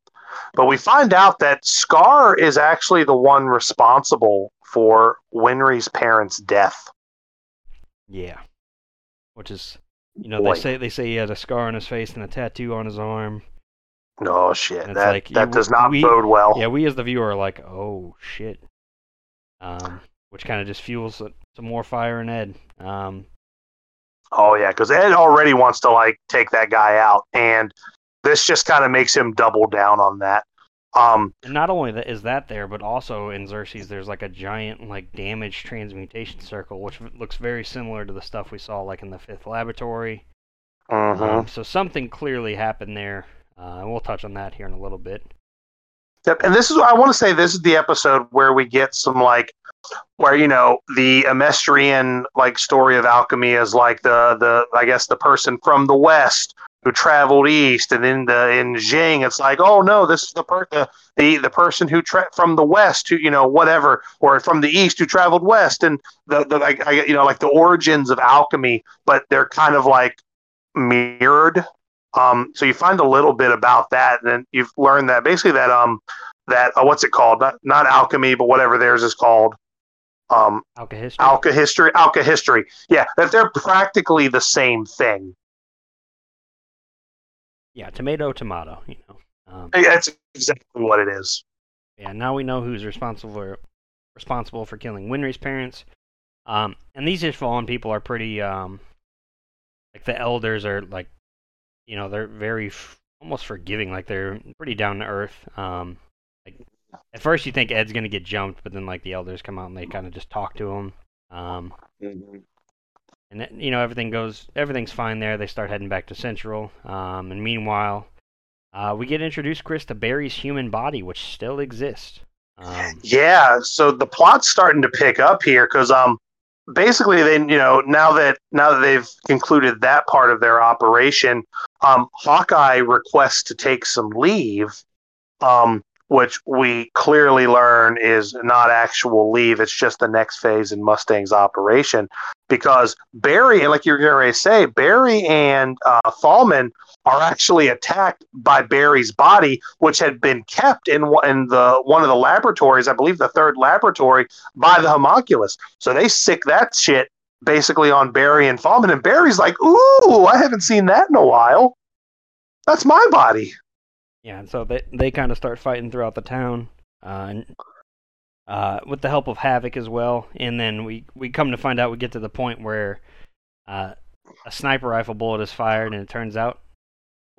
But we find out that Scar is actually the one responsible for Winry's parents' death. Yeah. Which is, you know, Boy. they say they say he had a scar on his face and a tattoo on his arm. No shit. That like, that does not we- bode well. Yeah, we as the viewer are like, oh shit. Um, which kind of just fuels some more fire in Ed. Um, Oh yeah, because Ed already wants to like take that guy out, and this just kind of makes him double down on that. Um, and not only that is that there, but also in Xerxes there's like a giant like damaged transmutation circle, which looks very similar to the stuff we saw like in the fifth laboratory. mhm. Um, so something clearly happened there. Uh, and we'll touch on that here in a little bit. Yep, and this is I want to say this is the episode where we get some like where you know the Amestrian like story of alchemy is like the the I guess the person from the west who traveled east, and in the in Xing it's like oh no this is the per- the, the the person who tra- from the west who you know whatever or from the east who traveled west, and the the I, I, you know like the origins of alchemy, but they're kind of like mirrored. Um, so you find a little bit about that, and then you've learned that basically that um that uh, what's it called? Not not alchemy, but whatever theirs is called. Um, Alkahestry. alka history, alkahestry. Yeah, that they're practically the same thing. yeah, tomato, tomato. You know. Um, That's exactly what it is. Yeah, now we know who's responsible for responsible for killing Winry's parents. Um, and these Ishvalan people are pretty um, like the elders are like, you know, they're very f- almost forgiving. Like they're pretty down to earth. Um, like at first you think Ed's gonna get jumped, but then like the elders come out and they kind of just talk to him. Um, and it- you know everything goes, everything's fine there. They start heading back to Central. Um, and meanwhile, uh, we get introduced, Chris, to Barry's human body, which still exists. Um, Yeah, so the plot's starting to pick up here because um basically, then you know now that now that they've concluded that part of their operation, um, Hawkeye requests to take some leave, um, which we clearly learn is not actual leave. It's just the next phase in Mustang's operation because Barry, and like you're going to say, Barry and uh, Falman are actually attacked by Barry's body, which had been kept in in the one of the laboratories, I believe the third laboratory, by the homunculus. So they sick that shit basically on Barry and Falman, and Barry's like, "Ooh, I haven't seen that in a while. That's my body." Yeah, and so they they kind of start fighting throughout the town, uh, and uh, with the help of Havoc as well. And then we we come to find out we get to the point where uh, a sniper rifle bullet is fired, and it turns out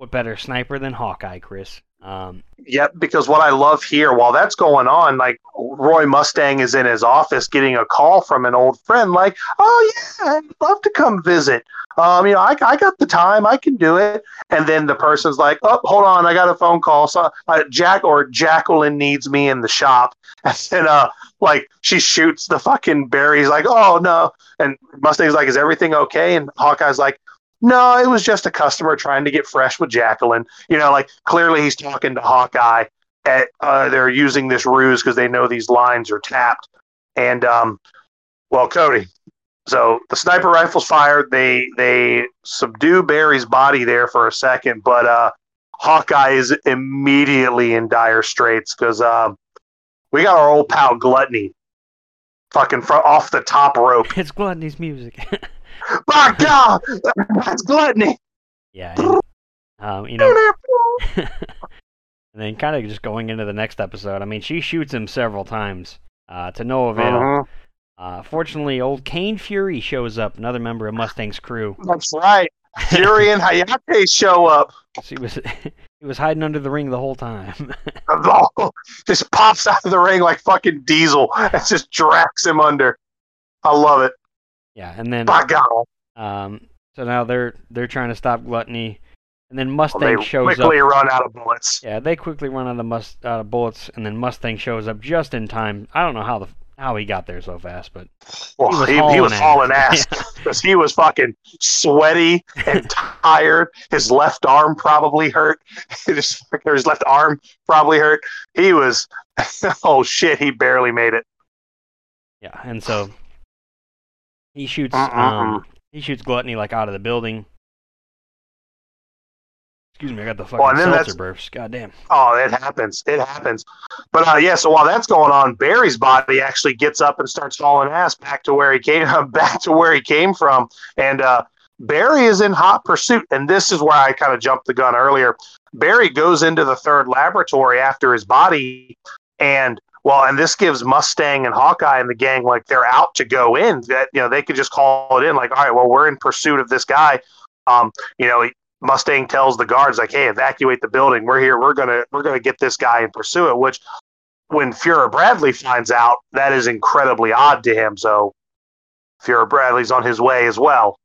what better sniper than Hawkeye, Chris? Um, yep, because what I love here, while that's going on, like Roy Mustang is in his office getting a call from an old friend, like, "Oh yeah, I'd love to come visit. Um, you know, I, I got the time, I can do it." And then the person's like, "Oh, hold on, I got a phone call. So uh, Jack or Jacqueline needs me in the shop." And then, uh, like she shoots the fucking berries, like, "Oh no!" And Mustang's like, "Is everything okay?" And Hawkeye's like, no, it was just a customer trying to get fresh with Jacqueline. You know, like clearly he's talking to Hawkeye. At, uh, they're using this ruse because they know these lines are tapped. And um, well, Cody. So the sniper rifles fired. They they subdue Barry's body there for a second, but uh, Hawkeye is immediately in dire straits because um, we got our old pal Gluttony, fucking fr- off the top rope. It's Gluttony's music. My God, that's gluttony. Yeah, and, um, you know, and then kind of just going into the next episode. I mean, she shoots him several times uh, to no avail. Uh-huh. Uh, fortunately, old Kain Fuery shows up, another member of Mustang's crew. That's right. Fuery and Hayate show up. He was he was hiding under the ring the whole time. just pops out of the ring like fucking Diesel and just drags him under. I love it. Yeah, and then By God. um, so now they're they're trying to stop Gluttony, and then Mustang Well, they shows up. quickly run out of bullets. Yeah, they quickly run out of must out of bullets, and then Mustang shows up just in time. I don't know how the how he got there so fast, but Well, He was he, he hauling was ass. hauling ass because he was fucking sweaty and tired. His left arm probably hurt. His, his left arm probably hurt. He was, oh shit, he barely made it. yeah, and so he shoots Mm-mm-mm. um he shoots Gluttony like out of the building. Excuse me, I got the fucking then seltzer burps. God damn. Oh, it happens. It happens. But uh, yeah, so while that's going on, Barry's body actually gets up and starts hauling ass back to where he came back to where he came from. And uh, Barry is in hot pursuit. And this is where I kind of jumped the gun earlier. Barry goes into the third laboratory after his body, and well, and this gives Mustang and Hawkeye and the gang like they're out to go in. That you know they could just call it in like, all right, well, we're in pursuit of this guy. Um, you know, Mustang tells the guards like, "Hey, evacuate the building. We're here. We're gonna we're gonna get this guy and pursue it." Which, when Fuhrer Bradley finds out, that is incredibly odd to him. So, Fuhrer Bradley's on his way as well.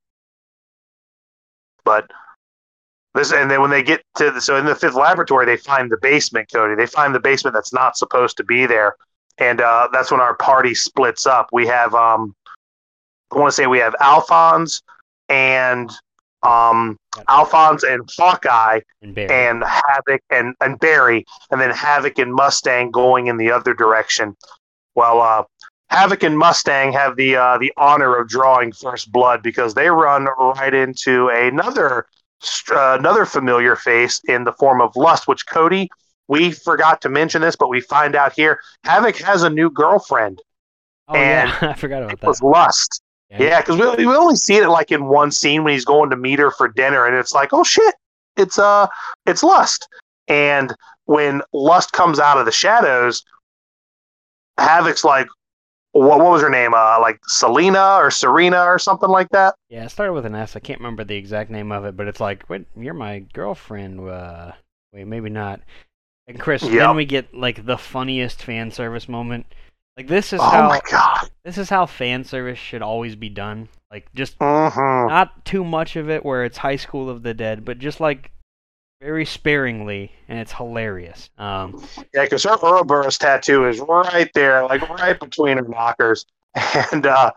But this, and then when they get to the, so in the fifth laboratory, they find the basement, Cody. They find the basement that's not supposed to be there, and uh, that's when our party splits up. We have, um, I want to say, we have Alphonse and um, Alphonse and Hawkeye And and Havoc and, and Barry, and then Havoc and Mustang going in the other direction. Well, uh, Havoc and Mustang have the uh, the honor of drawing first blood because they run right into another another familiar face in the form of Lust, which Cody. We forgot to mention this, but we find out here Havoc has a new girlfriend. oh yeah, I forgot about It was. Lust. Yeah. Yeah, because we, we only see it like in one scene when he's going to meet her for dinner, and it's like, oh shit, it's uh, it's Lust. And when Lust comes out of the shadows, Havoc's like, what, what was her name? Uh, like Selena or Serena or something like that. Yeah, it started with an S. I can't remember the exact name of it, but it's like, wait, you're my girlfriend. Uh, wait, maybe not. And Chris, Yep. then we get like the funniest fan service moment. Like this is Oh how my god. this is how fan service should always be done. Like just hmm not too much of it where it's High School of the Dead, but just like very sparingly, and it's hilarious. Um, Yeah, because her Ouroboros tattoo is right there, like right between her knockers. And uh,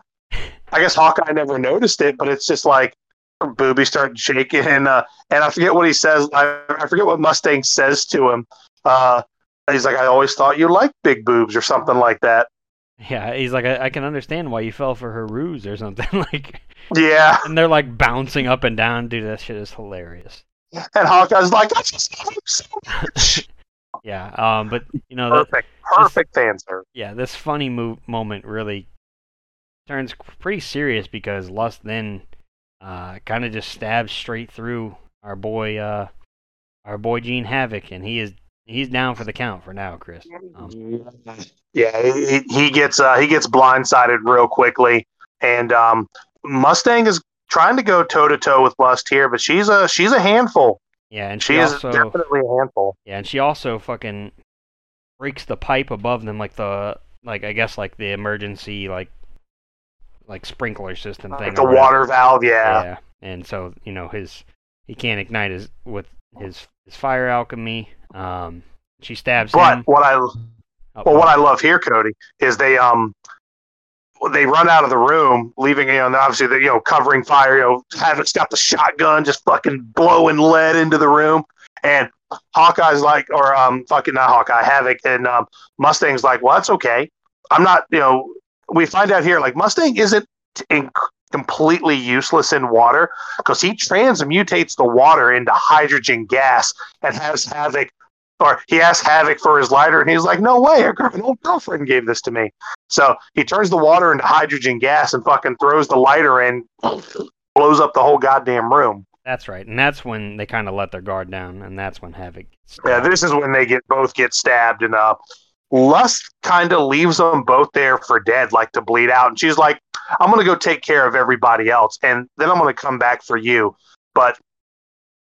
I guess Hawkeye never noticed it, but it's just like her boobies start shaking, and uh, and I forget what he says. I, I forget what Mustang says to him. Uh, he's like, "I always thought you liked big boobs" or something like that. Yeah, he's like, I, I can understand why you fell for her ruse or something like. Yeah, And they're like bouncing up and down, dude. That shit is hilarious. And Hawkeye's like, "I just love him so much." Yeah, um, but you know, that, perfect, perfect answer. yeah, this funny mo- moment really turns pretty serious because Lust then uh, kind of just stabs straight through our boy, uh, our boy Jean Havoc, and he is he's down for the count for now, Chris. Um, Yeah, he, he gets uh, he gets blindsided real quickly, and um, Mustang is trying to go toe to toe with Lust here, but she's a she's a handful. yeah, and she, She is also definitely a handful. yeah, and she also fucking breaks the pipe above them, like the like I guess like the emergency like like sprinkler system thing. Like the whatever. water valve, yeah. Yeah, and so you know his he can't ignite his with his his fire alchemy. Um, she stabs But him. what I Oh, well, what I love here, Cody, is they um they run out of the room, leaving you know obviously they you know covering fire. You know, Havoc's got the shotgun, just fucking blowing lead into the room, and Hawkeye's like, or um fucking not Hawkeye, Havoc, and um, Mustang's like, well, that's okay. I'm not, you know. We find out here like Mustang isn't in, completely useless in water because he transmutates the water into hydrogen gas and has Havoc or he asks Havoc for his lighter, and he's like, "No way, an old girlfriend gave this to me." So he turns the water into hydrogen gas and fucking throws the lighter in, blows up the whole goddamn room. That's right, and that's when they kind of let their guard down, and that's when Havoc. Gets Yeah, this is when they get both get stabbed, and uh, Lust kind of leaves them both there for dead, like to bleed out, and she's like, "I'm gonna go take care of everybody else, and then I'm gonna come back for you." But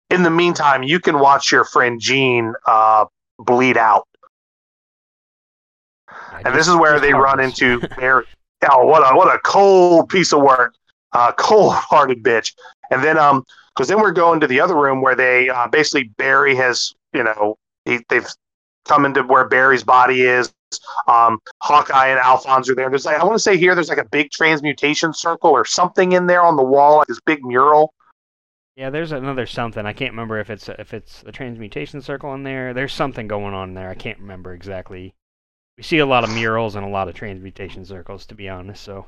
in the meantime, you can watch your friend Jean uh, bleed out. And this is where they run into their oh what a what a cold piece of work, uh, cold hearted bitch. And then um because then we're going to the other room where they uh, basically Barry has you know he, they've come into where Barry's body is. Um, Hawkeye and Alphonse are there. There's like I want to say here there's like a big transmutation circle or something in there on the wall, like this big mural. Yeah, there's another something. I can't remember if it's if it's the transmutation circle in there. There's something going on there. I can't remember exactly. We see a lot of murals and a lot of transmutation circles, to be honest. So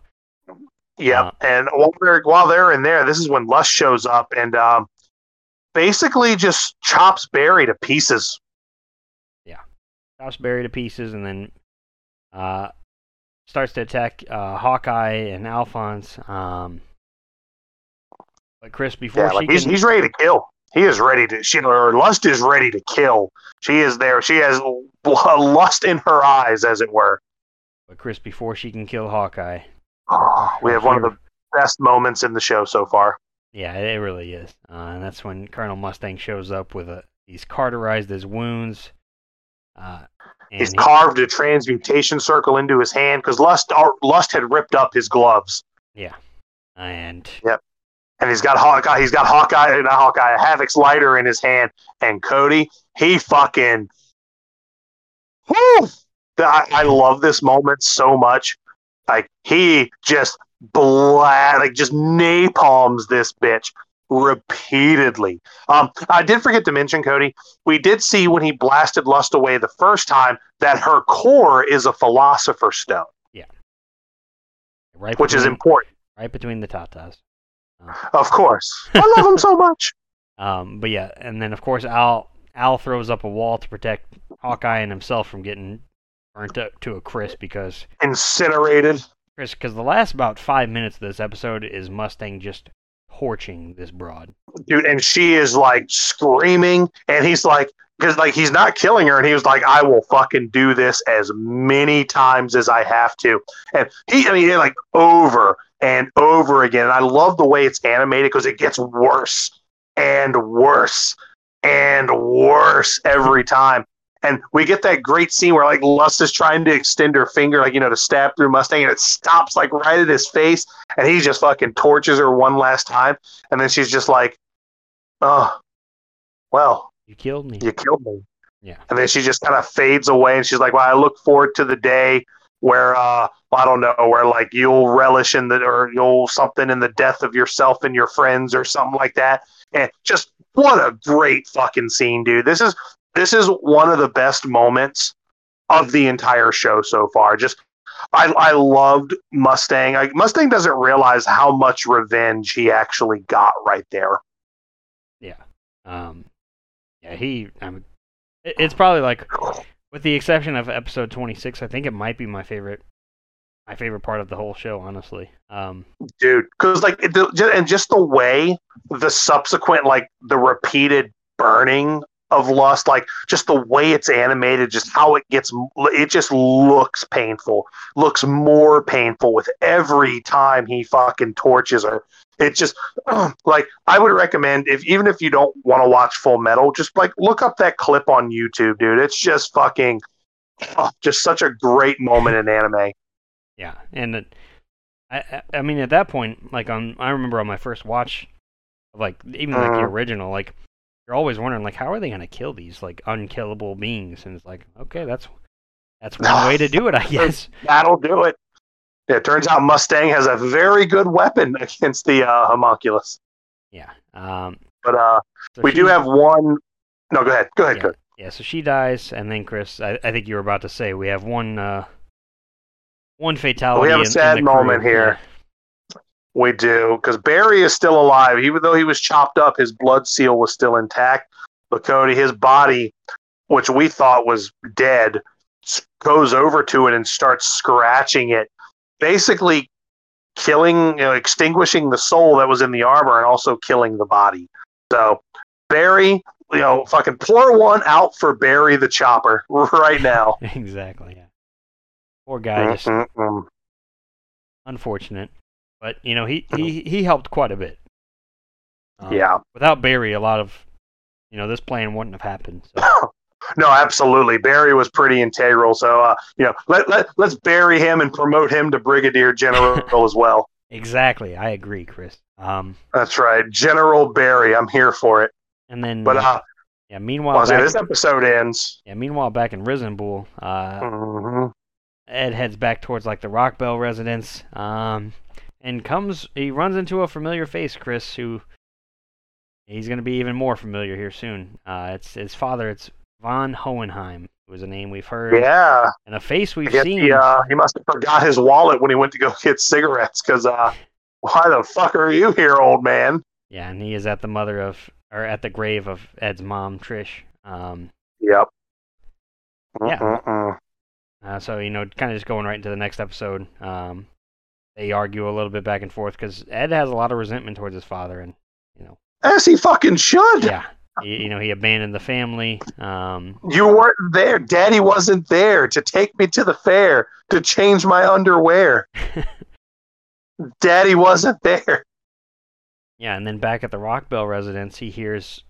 Yeah, Uh, and while they're while they're in there, this is when Lust shows up and um, basically just chops Barry to pieces. Yeah, chops Barry to pieces, and then uh, starts to attack uh, Hawkeye and Alphonse. Um, but Chris, before Yeah, she like he's, can, he's ready to kill. He is ready to. She or Lust is ready to kill. She is there. She has lust in her eyes, as it were. but Chris, before she can kill Hawkeye, Oh, we have one of the best moments in the show so far. Yeah, it really is. Uh, and that's when Colonel Mustang shows up with a. He's carterized his wounds. Uh, He's he- carved a transmutation circle into his hand because Lust or Lust had ripped up his gloves, Yeah, and and he's got Hawkeye. He's got Hawkeye, not Hawkeye, Havoc's lighter in his hand, and Cody. He fucking. Whew, I, I love this moment so much. Like he just bla like just napalms this bitch repeatedly. Um, I did forget to mention, Cody. We did see when he blasted Lust away the first time that her core is a philosopher's stone, Yeah. right which is important, right between the tatas. of course. I love him so much. Um, but yeah, and then of course Al Al throws up a wall to protect Hawkeye and himself from getting burnt up to a crisp because Incinerated. Chris, because the last about five minutes of this episode is Mustang just torching this broad. dude and she is like screaming and he's like because like he's not killing her and he was like i will fucking do this as many times as i have to and he i mean like over and over again and i love the way it's animated because it gets worse and worse and worse every time and we get that great scene where like Lust is trying to extend her finger, like you know, to stab through Mustang, and it stops like right at his face, and he just fucking torches her one last time, and then she's just like, "Oh, well, You killed me. you killed me." Yeah. And then she just kind of fades away, and she's like, "Well, I look forward to the day where uh, I don't know, where like you'll relish in the or you'll something in the death of yourself and your friends or something like that. And just what a great fucking scene, dude. This is this is one of the best moments of the entire show so far. Just I I loved Mustang. I, Mustang doesn't realize how much revenge he actually got right there. Yeah. Um. Yeah. He. I mean, it's probably like, with the exception of episode twenty six, I think it might be my favorite. My favorite part of the whole show, honestly. Um. dude because like the, and just the way the subsequent like the repeated burning of lust like just the way it's animated just how it gets it just looks painful looks more painful with every time he fucking torches her it just like i would recommend if even if you don't want to watch full metal just like look up that clip on youtube dude it's just fucking oh, just such a great moment in anime Yeah, and it, I, I mean at that point, like on I remember on my first watch, of like even like the Mhm. original, like you're always wondering like how are they gonna kill these like unkillable beings, and it's like okay, that's that's one way to do it, I guess. That'll do it. Yeah, it turns out Mustang has a very good weapon against the uh, homunculus. Yeah. Um. But uh, so we do have one. No, go ahead. Go ahead. yeah, Go ahead. yeah. So she dies, and then Chris, I, I think you were about to say we have one uh one fatality. We have a in- in sad crew. moment here. We do because Barry is still alive, even though he was chopped up. His blood seal was still intact. But Cody, his body, which we thought was dead, goes over to it and starts scratching it, basically killing, you know, extinguishing the soul that was in the armor and also killing the body. So Barry, you know, fucking pour one out for Barry the Chopper right now. Exactly. Yeah. Poor guy, just Mm-mm-mm. unfortunate. But you know, he he he helped quite a bit. Um, Yeah. Without Barry, a lot of you know this plan wouldn't have happened. So No, absolutely. Barry was pretty integral. So, uh, you know, let, let, let's bury him and promote him to Brigadier General as well. exactly, I agree, Chris. Um, That's right. General Barry. I'm here for it. and then But, uh, yeah, meanwhile, well, back, this episode ends. yeah, meanwhile back in Resembool, uh, hmm Ed heads back towards like the Rockbell residence, um, and comes he runs into a familiar face, Chris, who he's gonna be even more familiar here soon. Uh, it's his father. It's Von Hohenheim, who is a name we've heard, Yeah. and a face we've seen. he, uh, he must have forgot his wallet when he went to go get cigarettes because, uh, why the fuck are you here, old man? Yeah, and he is at the mother of, or at the grave of Ed's mom, Trish. Um, Yep. Yeah. Uh, so you know, kind of just going right into the next episode. Um, they argue a little bit back and forth because Ed has a lot of resentment towards his father, and you know, As he fucking should. yeah, you know, he abandoned the family. Um, You weren't there. Daddy wasn't there to take me to the fair to change my underwear. Daddy wasn't there. yeah, and then back at the Rockbell residence, he hears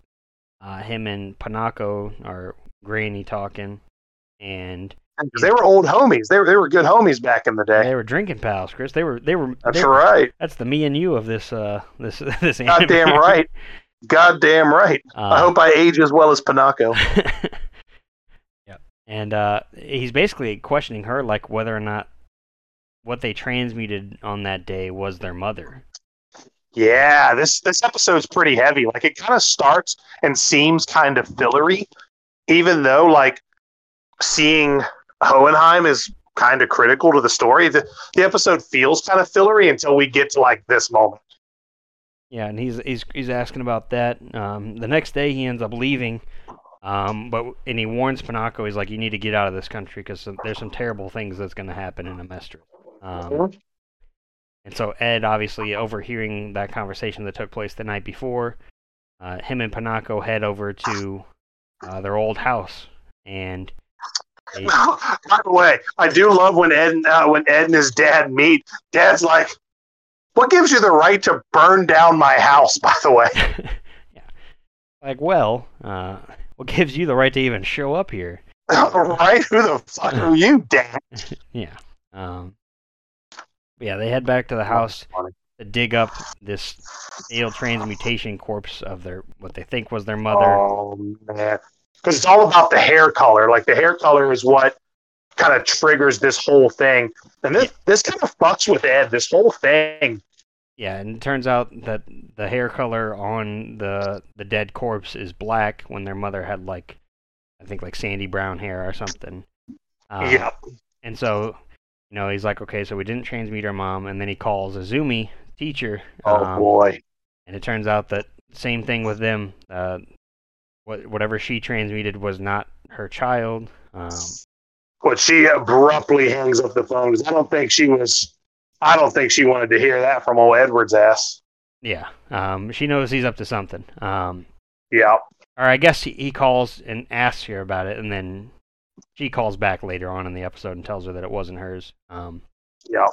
uh, him and Pinako or Granny talking, and They were old homies. They were, they were good homies back in the day. they were drinking pals, Chris. They were they were That's they- right. That's the me and you of this uh this this. Goddamn right. Goddamn right. Uh, I hope I age as well as Pinako. yeah. And uh, he's basically questioning her, like whether or not what they transmuted on that day was their mother. Yeah, this this episode's pretty heavy. Like it kind of starts and seems kind of fillery, even though like seeing Hohenheim is kind of critical to the story. The the episode feels kind of fillery until we get to like this moment. Yeah, and he's he's he's asking about that. Um, the next day he ends up leaving, um, but and he warns Pinako. He's like, "You need to get out of this country because there's some terrible things that's going to happen in Amestris." Um, and so Ed, obviously overhearing that conversation that took place the night before, uh, him and Pinako head over to uh, their old house, and By the way, I do love when Ed uh, when Ed and his dad meet. Dad's like, "What gives you the right to burn down my house?" By the way, yeah, like, well, uh, what gives you the right to even show up here? right? Who the fuck are you, Dad? Yeah. Um, yeah, they head back to the house to dig up this failed transmutation corpse of their what they think was their mother. Oh man, because it's all about the hair color. Like the hair color is what kind of triggers this whole thing. And this this kind of fucks with Ed. This whole thing. Yeah, and it turns out that the hair color on the the dead corpse is black when their mother had like, I think like sandy brown hair or something. Uh, yeah. And so, you know, he's like, okay, so we didn't transmute our mom, and then he calls Izumi, teacher. Oh um, boy. And it turns out that same thing with them. Uh, what whatever she transmuted was not her child. Um, But she abruptly hangs up the phone because I don't think she was. I don't think she wanted to hear that from old Edward's ass. yeah, um, she knows he's up to something. Um, Yeah. or I guess he, he calls and asks her about it, and then she calls back later on in the episode and tells her that it wasn't hers. Um, Yeah.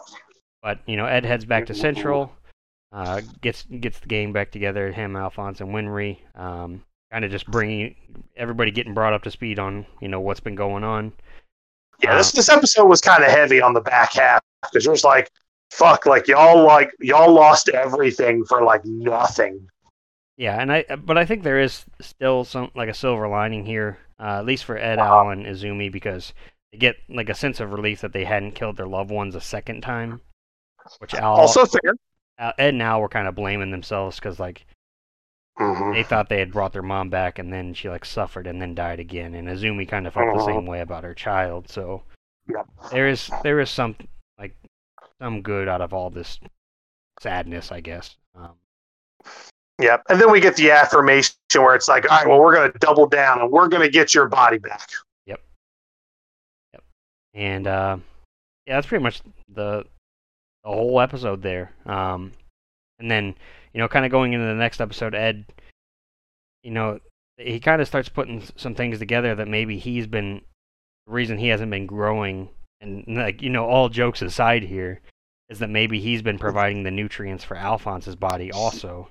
but you know, Ed heads back to Central, uh, gets gets the gang back together. Him, Alphonse, and Winry, um, kind of just bringing everybody getting brought up to speed on you know what's been going on. Yeah. This this episode was kind of heavy on the back half because it was like, fuck, like y'all like y'all lost everything for like nothing. Yeah, and I but I think there is still some like a silver lining here, uh, at least for Ed, Wow. Al, and Izumi because they get like a sense of relief that they hadn't killed their loved ones a second time. Which Al, Also fair. Al Ed and Al were kind of blaming themselves because like Mhm. they thought they had brought their mom back and then she like suffered and then died again, and Izumi kind of felt the Uh-huh. same way about her child. So Yep. there is there is some like some good out of all this sadness, I guess. Um, Yep. And then we get the affirmation where it's like, all right, well, we're going to double down and we're going to get your body back. Yep. Yep. And uh, yeah, that's pretty much the the whole episode there. Um, and then you know, kind of going into the next episode, Ed, you know, he kind of starts putting some things together that maybe he's been the reason he hasn't been growing, and like you know, all jokes aside here. Is that maybe he's been providing the nutrients for Alphonse's body also?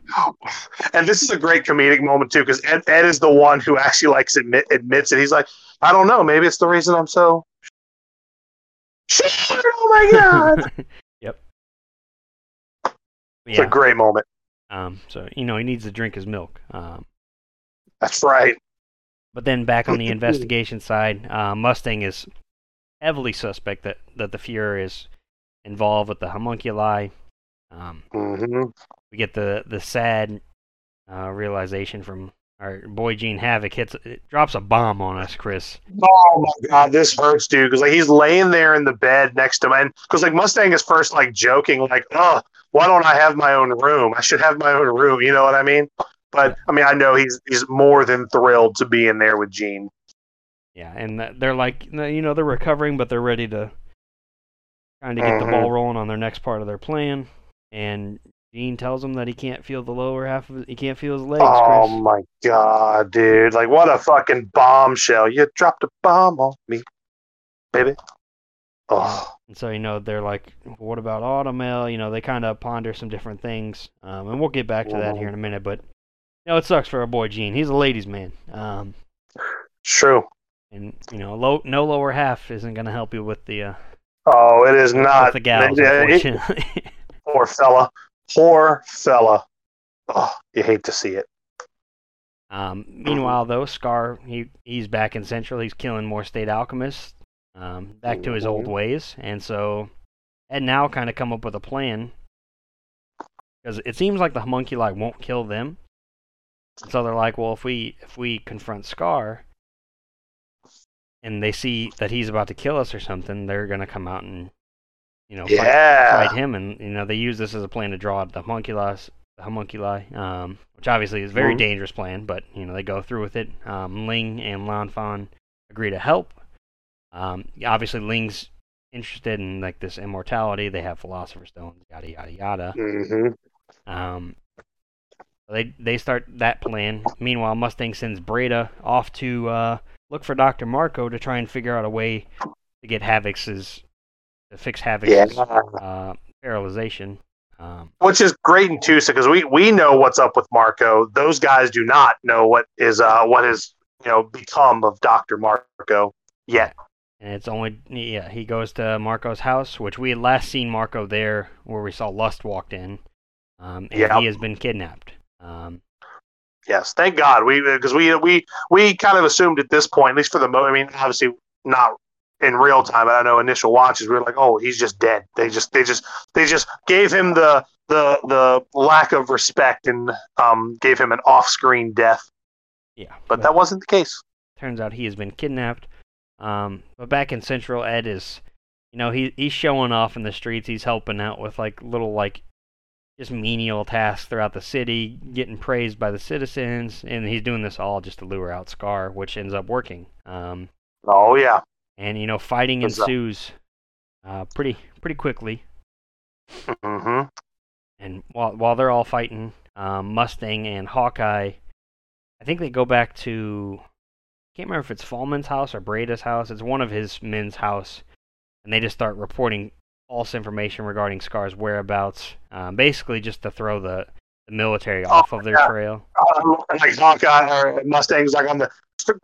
And this is a great comedic moment too, because Ed, Ed is the one who actually likes admit, admits it. He's like, I don't know, maybe it's the reason I'm so. Oh my god! It's Yeah. a great moment. Um. So you know, he needs to drink his milk. Um. That's right. But then back on the investigation side, uh, Mustang is heavily suspect that, that the Fuhrer is involved with the homunculi. Um, hmm we get the the sad uh, realization from our boy Jean Havoc hits it drops a bomb on us, Chris. Oh my god, this hurts, dude. Because like he's laying there in the bed next to him, because like Mustang is first like joking, like, "Oh, why don't I have my own room? I should have my own room." You know what I mean? But I mean, I know he's he's more than thrilled to be in there with Jean. Yeah, and they're like, you know, they're recovering, but they're ready to trying to get the Mhm. ball rolling on their next part of their plan. And Jean tells him that he can't feel the lower half of his, he can't feel his legs. Oh Chris. my god, dude! Like, what a fucking bombshell! You dropped a bomb on me, baby. Oh, And so, you know, they're like, what about Automail? You know, they kind of ponder some different things. Um, and we'll get back to that here in a minute. But, you know, it sucks for our boy Jean. He's a ladies' man. Um, true. and, you know, low, no lower half isn't going to help you with the, uh, Oh, it is not. the gals, it- poor fella. Poor fella. Oh, you hate to see it. um, meanwhile, though, Scar, he, he's back in Central. He's killing more state alchemists, um, back to his old Mhm. ways. And so, Ed now kind of come up with a plan. Because it seems like the homunculi won't kill them. So they're like, well, if we if we confront Scar, and they see that he's about to kill us or something, they're gonna come out and, you know, fight, Yeah. fight him. And you know, they use this as a plan to draw out the homunculi, the homunculi, um, which obviously is a very Mhm. dangerous plan. But you know, they go through with it. Um, Ling and Lanfan agree to help. Um, obviously, Ling's interested in like this immortality. They have philosopher stones, yada yada yada. hmm Um, they they start that plan. Meanwhile, Mustang sends Breda off to uh, look for Doctor Marcoh to try and figure out a way to get Havoc's to fix Havoc's Yeah. uh, paralyzation. Um, Which is great in Tusa because we we know what's up with Marcoh. Those guys do not know what is uh what has you know become of Doctor Marcoh yet. and it's only yeah he goes to Marcoh's house, which we had last seen Marcoh there, where we saw Lust walked in, um, and Yep. he has been kidnapped. Um, Yes, thank God. We because we we we kind of assumed at this point, at least for the moment. I mean, obviously not in real time. I know initial watches we were like, oh, he's just dead. They just they just they just gave him the the the lack of respect and um gave him an off screen death. Yeah, But that wasn't the case. turns out he has been kidnapped. Um, but back in Central, Ed is, you know, he he's showing off in the streets. He's helping out with like little like just menial tasks throughout the city, getting praised by the citizens, and he's doing this all just to lure out Scar, which ends up working. Um, Oh yeah. And you know, fighting What's ensues uh, pretty pretty quickly. hmm And while while they're all fighting, um, Mustang and Hawkeye, I think they go back to can't remember if it's Falman's house or Breda's house. It's one of his men's house, and they just start reporting false information regarding Scar's whereabouts, um, basically just to throw the, the military off of their yeah. trail. Um, like Hawkeye or Mustang's like on the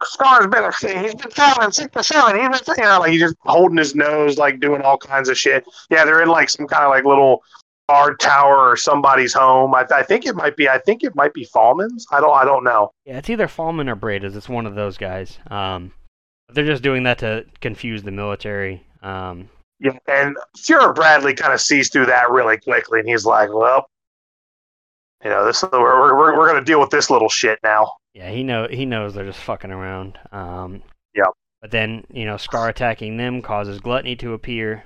Scar's been he's been traveling six to seven. He's been you know like he's just holding his nose, like doing all kinds of shit. Yeah, they're in like some kind of like little guard tower or somebody's home. I, I think it might be. I think it might be Falman's. I don't. I don't know. Yeah, it's either Falman or Breda's. It's one of those guys. Um, they're just doing that to confuse the military. Um, Yeah, and Fuhrer Bradley kind of sees through that really quickly, and he's like, "Well, you know, this we're we're, we're, going to deal with this little shit now." Yeah, he know he knows they're just fucking around. Um, Yep. But then you know, Scar attacking them causes Gluttony to appear.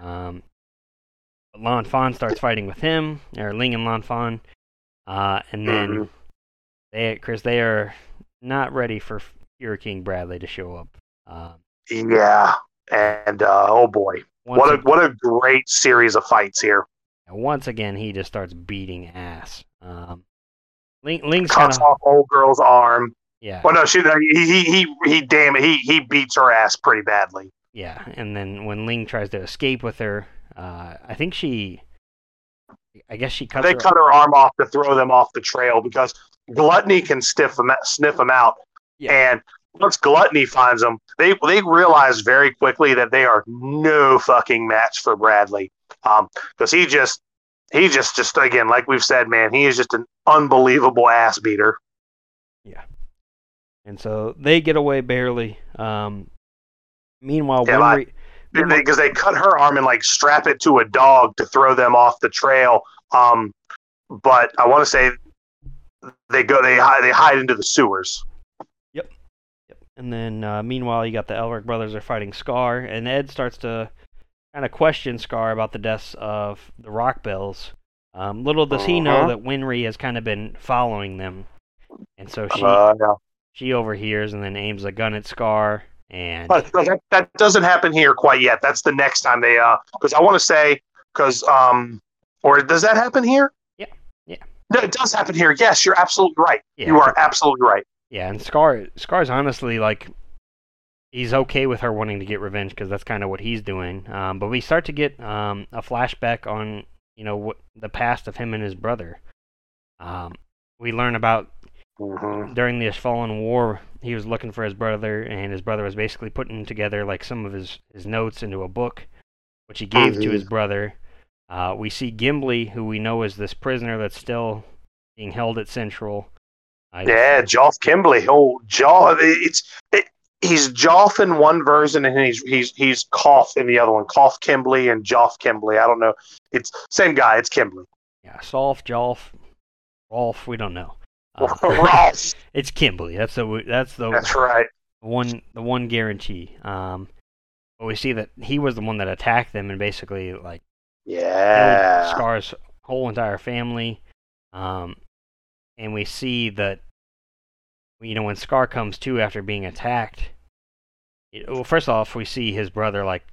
Um, but Lan Fan starts fighting with him, or Ling and Lan Fan, uh, and then Mhm. they, Chris, they are not ready for Fuhrer King Bradley to show up. Um, Yeah, and uh, oh boy, what a ag- what a great series of fights here. Once again, he just starts beating ass. Um, Ling, Ling's kind Cuts of off old girl's arm. yeah. Well, no, she he he he, damn it, he he beats her ass pretty badly. Yeah, and then when Ling tries to escape with her, uh, I think she, I guess she cuts they her. cut her arm off to throw them off the trail because Gluttony can stiff them, sniff them out. Yeah. And once Gluttony finds them, they they realize very quickly that they are no fucking match for Bradley. Um, because he just he just just again, like we've said, man, he is just an unbelievable ass beater. Yeah, and so they get away barely. Um, meanwhile, Yeah, Winry, Because they, cut her arm and like strap it to a dog to throw them off the trail. Um, but I want to say they go they hide they hide into the sewers. Yep. Yep. And then uh, meanwhile, you got the Elric brothers are fighting Scar, and Ed starts to kind of question Scar about the deaths of the Rockbells. Um, little does he know Uh-huh. that Winry has kind of been following them, and so she Uh, yeah. she overhears and then aims a gun at Scar, and But but that, that doesn't happen here quite yet. That's the next time they uh because I want to say because um or does that happen here? Yeah, yeah. No, it does happen here. Yes, you're absolutely right. yeah, You are absolutely right. yeah, and Scar Scar's honestly like he's okay with her wanting to get revenge because that's kind of what he's doing. Um, but we start to get um, a flashback on you know what the past of him and his brother. Um, we learn about Mhm. during the Fallen War, he was looking for his brother, and his brother was basically putting together like some of his, his notes into a book, which he gave to Mhm. his brother. Uh, we see Gimli, who we know is this prisoner that's still being held at Central. Uh, Yeah, Joff Kimblee. Oh, Joff. It's it, he's Joff in one version, and he's he's he's Cough in the other one. Cough Kimblee and Joff Kimblee. I don't know. It's same guy. It's Kimblee. yeah, Solf, Joff, Rolf, we don't know. Uh, it's Kimberly. That's the that's the That's right. one the one guarantee. Um, but we see that he was the one that attacked them and basically like Yeah. Scar's whole entire family. Um, and we see that, you know, when Scar comes to after being attacked, it, well, first off, we see his brother like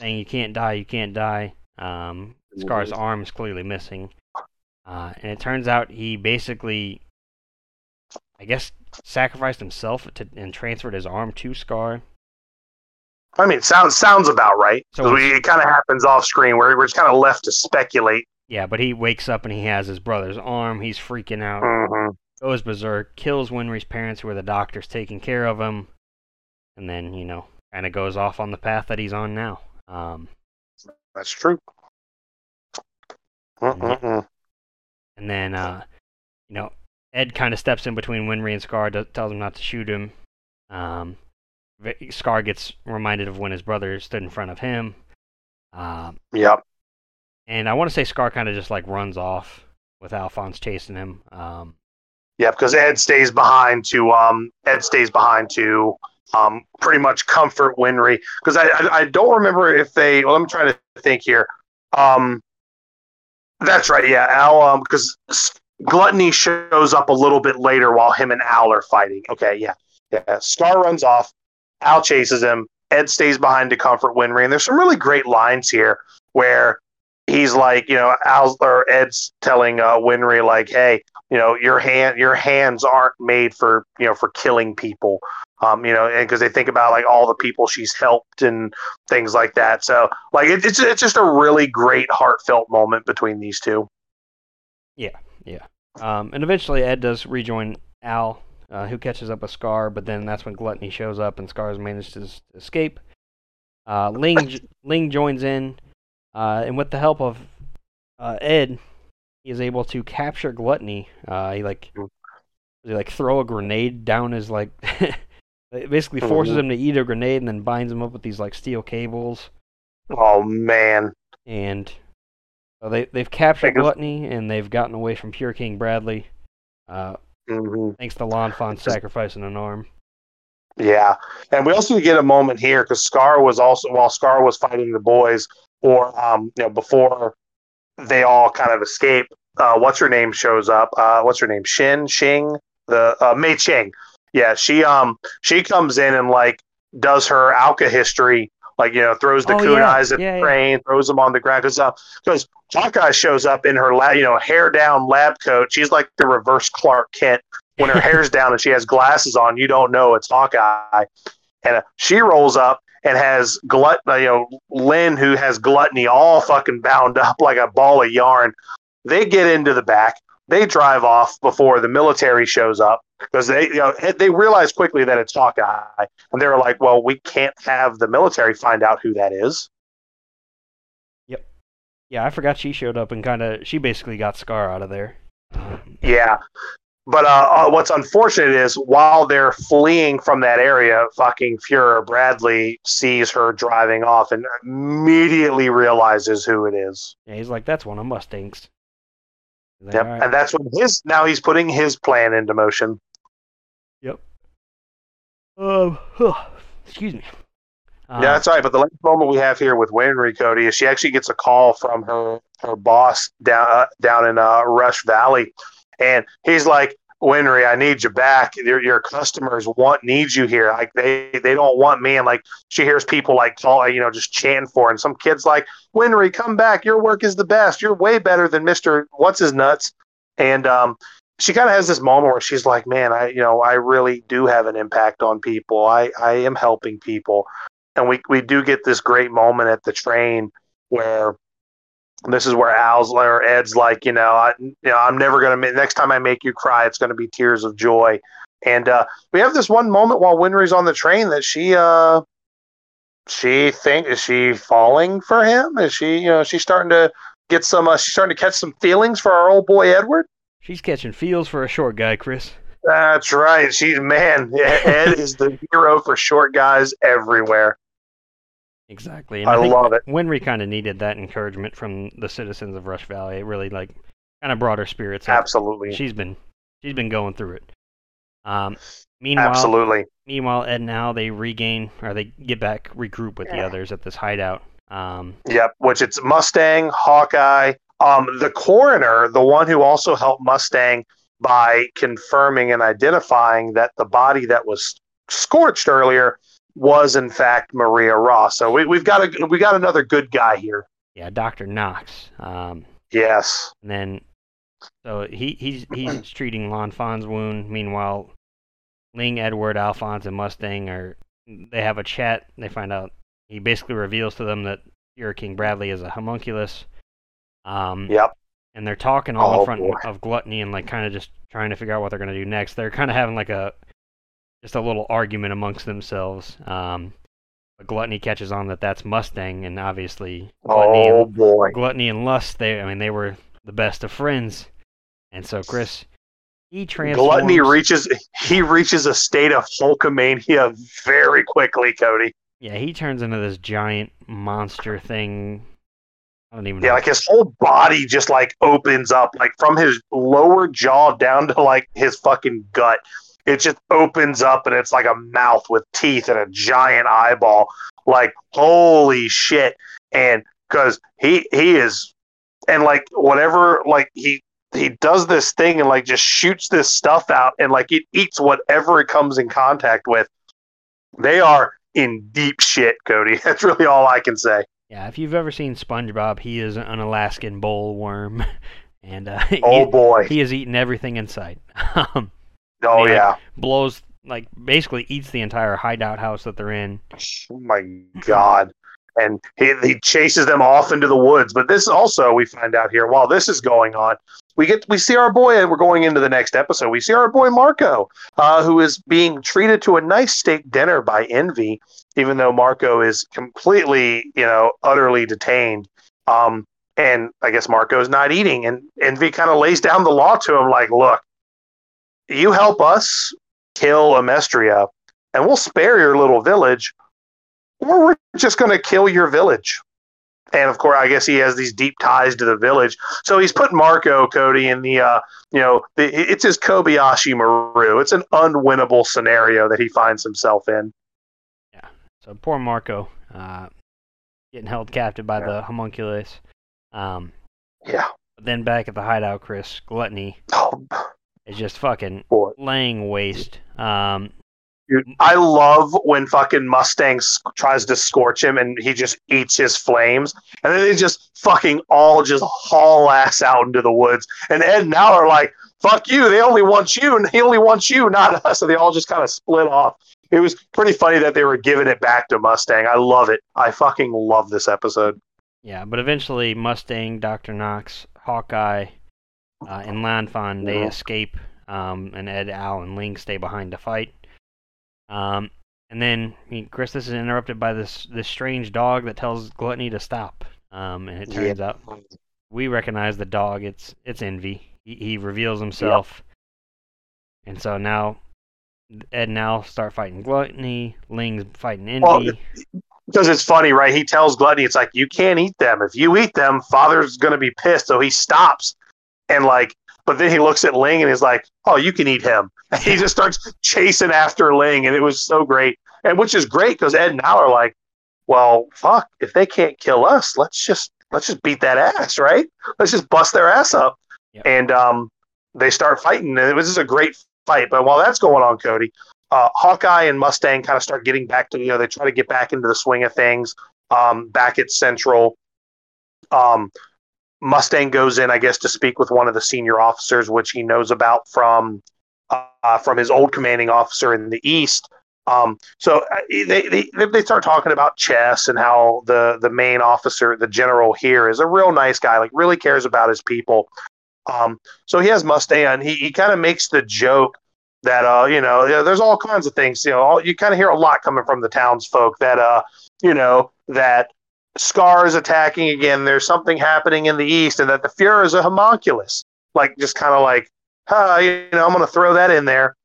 saying, "You can't die, you can't die." Um, Scar's arm is clearly missing, uh, and it turns out he basically, I guess, sacrificed himself to, and transferred his arm to Scar. I mean, it sounds sounds about right. So we, it kind of happens off screen where we're just kind of left to speculate. Yeah, but he wakes up and he has his brother's arm. He's freaking out. hmm goes berserk, kills Winry's parents, who are the doctors taking care of him, and then you know, kind of goes off on the path that he's on now. Um, That's true. Mm-mm-mm. and then, uh, you know, Ed kind of steps in between Winry and Scar, do- tells him not to shoot him. Um, v- Scar gets reminded of when his brother stood in front of him. Um, Yep. and I want to say Scar kind of just like runs off with Alphonse chasing him. Um, Yep. Because Ed stays behind to um Ed stays behind to um pretty much comfort Winry. Because I, I I don't remember if they. Well, I'm trying to think here. Um, that's right. Yeah, Al. Um, because Gluttony shows up a little bit later while him and Al are fighting. Okay. Yeah. Yeah. Scar runs off. Al chases him. Ed stays behind to comfort Winry. And there's some really great lines here where he's like, you know, Al or Ed's telling uh, Winry like, "Hey, you know, your hand, your hands aren't made for, you know, for killing people." Um, you know, and because they think about like all the people she's helped and things like that. So, like, it, it's it's just a really great heartfelt moment between these two. Yeah, um, and eventually Ed does rejoin Al, uh, who catches up with Scar, but then that's when Gluttony shows up and Scar's managed to escape. Uh, Ling Ling joins in, uh, and with the help of uh, Ed, he is able to capture Gluttony. Uh, he like he like throw a grenade down his like. it basically forces Mhm. him to eat a grenade and then binds him up with these like steel cables. Oh man, and so they they've captured Gluttony and they've gotten away from Fuhrer King Bradley, uh, hmm thanks to Lan Fan sacrificing an arm. yeah. And we also get a moment here because Scar was also while Scar was fighting the boys, or um, you know, before they all kind of escape. Uh, what's her name shows up? Uh, what's her name? Shin Shing, the uh, Mei Ching. Yeah, she um she comes in and like does her Alkahestry, like you know throws the Oh, kunais yeah, at yeah, the yeah. throws them on the ground because because Hawkeye shows up in her lab, you know hair down lab coat. She's like the reverse Clark Kent. When her hair's down and she has glasses on, you don't know it's Hawkeye. And uh, she rolls up and has glut, uh, you know, Ling who has gluttony all fucking bound up like a ball of yarn. They get into the back. They drive off before the military shows up because they, you know, they realize quickly that it's Hawkeye, and they're like, "Well, we can't have the military find out who that is." Yep. Yeah, I forgot she showed up and kind of she basically got Scar out of there. Yeah. But uh, uh, what's unfortunate is while they're fleeing from that area, fucking Fuhrer Bradley sees her driving off and immediately realizes who it is. yeah, he's like, that's one of Mustang's. Like, Yep. "All right." And that's when his now he's putting his plan into motion. Um, huh, excuse me. Uh, yeah, that's right. But the last moment we have here with Winry Cody is she actually gets a call from her her boss down uh, down in uh, Rush Valley, and he's like, "Winry, I need you back. Your your customers want need you here. Like they they don't want me." And like she hears people like call you know just chanting for, her. and some kids like, "Winry, come back. Your work is the best. You're way better than Mister What's His Nuts." And um, she kind of has this moment where she's like, "Man, I you know I really do have an impact on people. I I am helping people." and we we do get this great moment at the train where this is where Al's or Ed's like, you know, I you know I'm never gonna make next time I make you cry, it's gonna be tears of joy. And uh, we have this one moment while Winry's on the train that she uh she think is she falling for him? Is she you know she's starting to get some uh, she's starting to catch some feelings for our old boy Edward? she's catching feels for a short guy, Chris. That's right. She's man. Ed is the hero for short guys everywhere. Exactly. And I I, think love it. Winry kind of needed that encouragement from the citizens of Rush Valley. It really like kind of brought her spirits up. Absolutely. She's been she's been going through it. Um, meanwhile, Absolutely. meanwhile, Ed and Al they regain or they get back regroup with the others at this hideout. Um, Yep, which it's Mustang, Hawkeye, um, the coroner, the one who also helped Mustang by confirming and identifying that the body that was scorched earlier was in fact Maria Ross. So we, we've got a we got another good guy here. yeah, Doctor Knox. Um, Yes. and then so he he's he's treating Lan Fan's wound. Meanwhile, Ling, Edward, Alphonse, and Mustang are they have a chat. They find out he basically reveals to them that Fuhrer King Bradley is a homunculus. Um, Yep. and they're talking all Oh, in front boy. of Gluttony and like kind of just trying to figure out what they're gonna do next. They're kind of having like a just a little argument amongst themselves. Um, but Gluttony catches on that that's Mustang, and obviously Gluttony, Oh and, boy. Gluttony and Lust. They, I mean, they were the best of friends. And so, Chris, he transforms. Gluttony reaches he reaches a state of Hulkamania very quickly, Cody. Yeah, he turns into this giant monster thing. I don't even know. Yeah, like his whole body just like opens up, like from his lower jaw down to like his fucking gut. It just opens up and it's like a mouth with teeth and a giant eyeball. Like holy shit! And because he he is, and like whatever, like he he does this thing and like just shoots this stuff out and like it eats whatever it comes in contact with. They are in deep shit, Cody. That's really all I can say. Yeah, if you've ever seen SpongeBob, he is an Alaskan Bull Worm, and uh, Oh he, boy. he is eating everything in sight. Oh man. yeah. blows like basically eats the entire hideout house that they're in. Oh my god. And he, he chases them off into the woods. But this also we find out here while this is going on, we get we see our boy, and we're going into the next episode. We see our boy Marcoh, uh, who is being treated to a nice steak dinner by Envy, even though Marcoh is completely, you know, utterly detained. Um, and I guess Marcoh's not eating, and Envy kind of lays down the law to him, like, look, you help us kill Amestris, and we'll spare your little village, or we're just going to kill your village. And of course, I guess he has these deep ties to the village. So he's put Marcoh Cody in the, uh, you know, the, it's his Kobayashi Maru. It's an unwinnable scenario that he finds himself in. Yeah. So poor Marcoh, uh, getting held captive by Yeah. the homunculus. Um, Yeah. then back at the hideout, Chris Gluttony Oh, is just fucking boy. laying waste. Um, Dude, I love when fucking Mustang tries to scorch him and he just eats his flames. And then they just fucking all just haul ass out into the woods. And Ed and Al are like, fuck you. They only want you. And he only wants you, not us. So they all just kind of split off. It was pretty funny that they were giving it back to Mustang. I love it. I fucking love this episode. yeah, but eventually Mustang, Doctor Knox, Hawkeye, uh, and Lanfan they escape, um, and Ed, Al, and Ling stay behind to fight. Um, and then I mean, Chris, this is interrupted by this this strange dog that tells Gluttony to stop. Um, and it turns out we recognize the dog. It's it's Envy. He, he reveals himself, and so now Ed and Al start fighting Gluttony. Ling's fighting Envy. Well, because it's funny, right? He tells Gluttony, it's like, you can't eat them. If you eat them, father's going to be pissed. So he stops and, like, but then he looks at Ling and he's like, oh, you can eat him. And he just starts chasing after Ling. And it was so great. And which is great because Ed and Al are like, well, fuck, if they can't kill us, let's just, let's just beat that ass, right? Let's just bust their ass up. Yep. And um, they start fighting. And it was just a great fight. But while that's going on, Cody, uh, Hawkeye and Mustang kind of start getting back to you know they try to get back into the swing of things. Um, back at Central, um, Mustang goes in, I guess, to speak with one of the senior officers, which he knows about from uh, from his old commanding officer in the East. Um, so uh, they, they they start talking about chess and how the the main officer, the general here, is a real nice guy, like really cares about his people. Um, so he has Mustang. He he kind of makes the joke that uh you know there's all kinds of things you know all, you kind of hear a lot coming from the townsfolk that uh you know that Scar is attacking again. There's something happening in the east and that the Fuhrer is a homunculus. Like just kind of like huh you know I'm gonna throw that in there.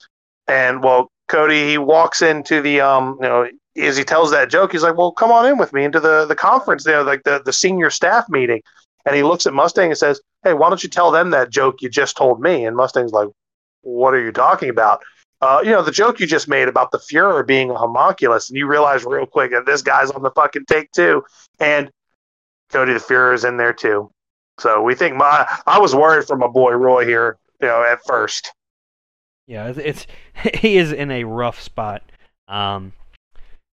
And well Cody he walks into the um you know as he tells that joke he's like well come on in with me into the the conference there like the the senior staff meeting. And he looks at Mustang and says hey why don't you tell them that joke you just told me? And Mustang's like what are you talking about? Uh, you know, the joke you just made about the Fuhrer being a homunculus, and you realize real quick that this guy's on the fucking take too. And Cody the Fuhrer is in there too. So we think my I was worried for my boy Roy here, you know, at first. Yeah, it's, it's he is in a rough spot. Um,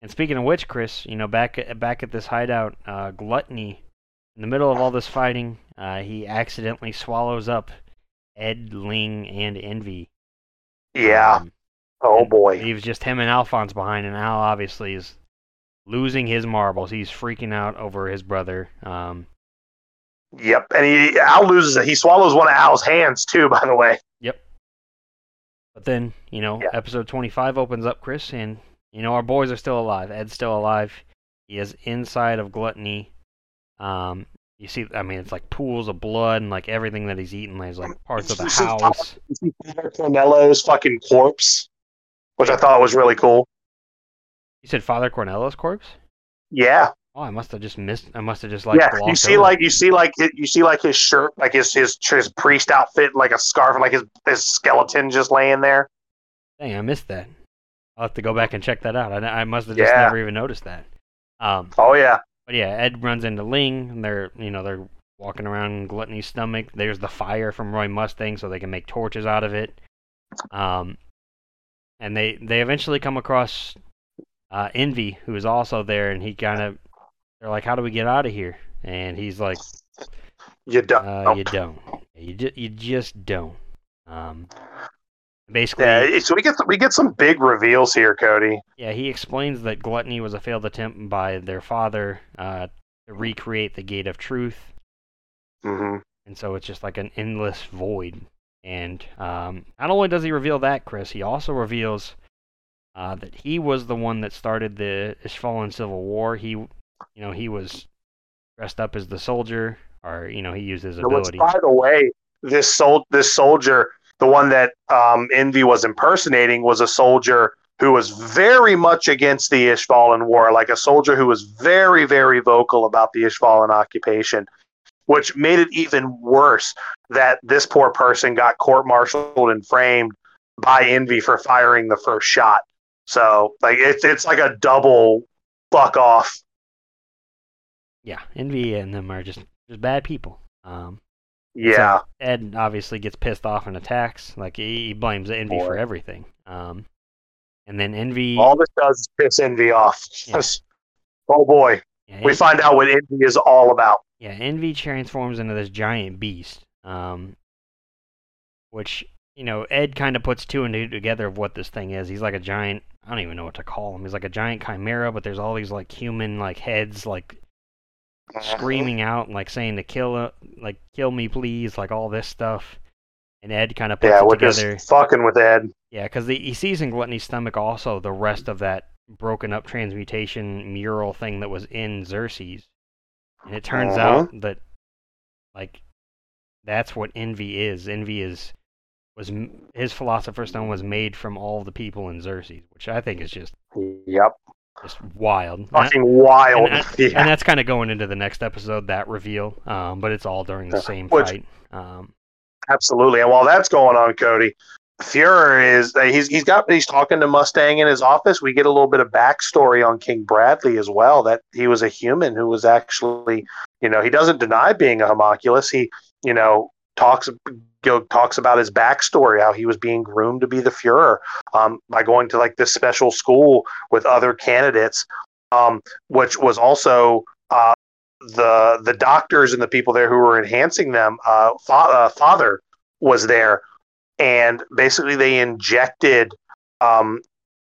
and speaking of which, Chris, you know, back at, back at this hideout, uh, Gluttony, in the middle of all this fighting, uh, he accidentally swallows up Ed, Ling, and Envy. Yeah. Um, Oh boy. Leaves just him and Alphonse behind, and Al obviously is losing his marbles. He's freaking out over his brother. Um, Yep. And he Al loses it. He swallows one of Al's hands too, by the way. Yep. But then, you know, Yeah. episode 25 opens up, Chris, and, you know, our boys are still alive. Ed's still alive. He is inside of Gluttony. Um, You see, I mean, it's like pools of blood and like everything that he's eaten is like parts of the house. Father Cornello's fucking corpse, which I thought was really cool. You said Father Cornello's corpse? Yeah, Oh, I must have just missed. I must have just like. yeah. You see, over like you see, like you see, like his shirt, like his his his priest outfit, like a scarf, and like his his skeleton just laying there. Dang, I missed that. I'll have to go back and check that out. I, I must have just Yeah. never even noticed that. Um, Oh yeah, but yeah, Ed runs into Ling, and they're you know they're walking around Gluttony's stomach. There's the fire from Roy Mustang, so they can make torches out of it. Um, and they they eventually come across uh, Envy, who is also there, and he kind of they're like, "How do we get out of here?" And he's like, you don't. uh, "You don't. You ju- you just don't." Um, basically, yeah, so we get we get some big reveals here, Cody. Yeah, he explains that gluttony was a failed attempt by their father uh, to recreate the gate of truth, hmm and so it's just like an endless void. And um, not only does he reveal that, Chris, he also reveals uh, that he was the one that started the Ishvalan Civil War. He, you know, he was dressed up as the soldier, or you know, he used his which, ability. by the way, this sol- this soldier, the one that um, Envy was impersonating, was a soldier who was very much against the Ishvalan war, like a soldier who was very, very vocal about the Ishvalan occupation, which made it even worse that this poor person got court-martialed and framed by Envy for firing the first shot. So, like, it's it's like a double fuck off. Yeah, Envy and them are just just bad people. Um, Yeah. So Ed obviously gets pissed off and attacks. Like he, he blames Envy for everything. Um, and then Envy. All this does is piss Envy off. Yeah. Oh boy. yeah, we find out what envy is all about. yeah, Envy transforms into this giant beast. Um, which you know Ed kind of puts two and two together of what this thing is. He's like a giant. I don't even know what to call him. He's like a giant chimera, but there's all these like human like heads like screaming out and like saying to kill uh, like kill me please like all this stuff. And Ed kind of puts Yeah, it together. fucking with Ed. Yeah, because he sees in Gluttony's stomach also the rest of that broken up transmutation mural thing that was in Xerxes. And it turns Uh-huh. out that, like, that's what envy is. Envy is was his philosopher's stone was made from all the people in Xerxes, which I think is just Yep. Just wild. And that- Fucking wild. and yeah. and that's kind of going into the next episode, that reveal. Um, but it's all during the same Which- fight. Um, Absolutely. And while that's going on, Cody, Fuhrer is uh, he's he's got he's talking to Mustang in his office. We get a little bit of backstory on King Bradley as well. That he was a human who was actually, you know, he doesn't deny being a homunculus. He, you know, talks go talks about his backstory, how he was being groomed to be the Fuhrer um, by going to like this special school with other candidates, um, which was also uh, the the doctors and the people there who were enhancing them. Uh, fa- uh, father was there, and basically they injected. Um,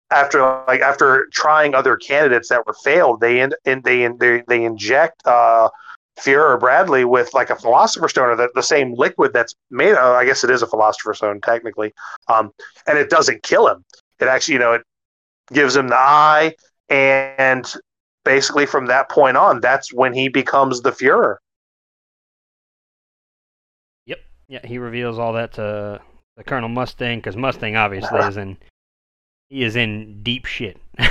after like after trying other candidates that were failed, they in, in they in, they they inject uh, Fuhrer Bradley with like a philosopher's stone or the, the same liquid that's made. Uh, I guess it is a philosopher's stone technically, um, and it doesn't kill him. It actually, you know, it gives him the eye, and basically from that point on, that's when he becomes the Fuhrer. Yep. Yeah, he reveals all that to the Colonel Mustang because Mustang obviously is in he is in deep shit.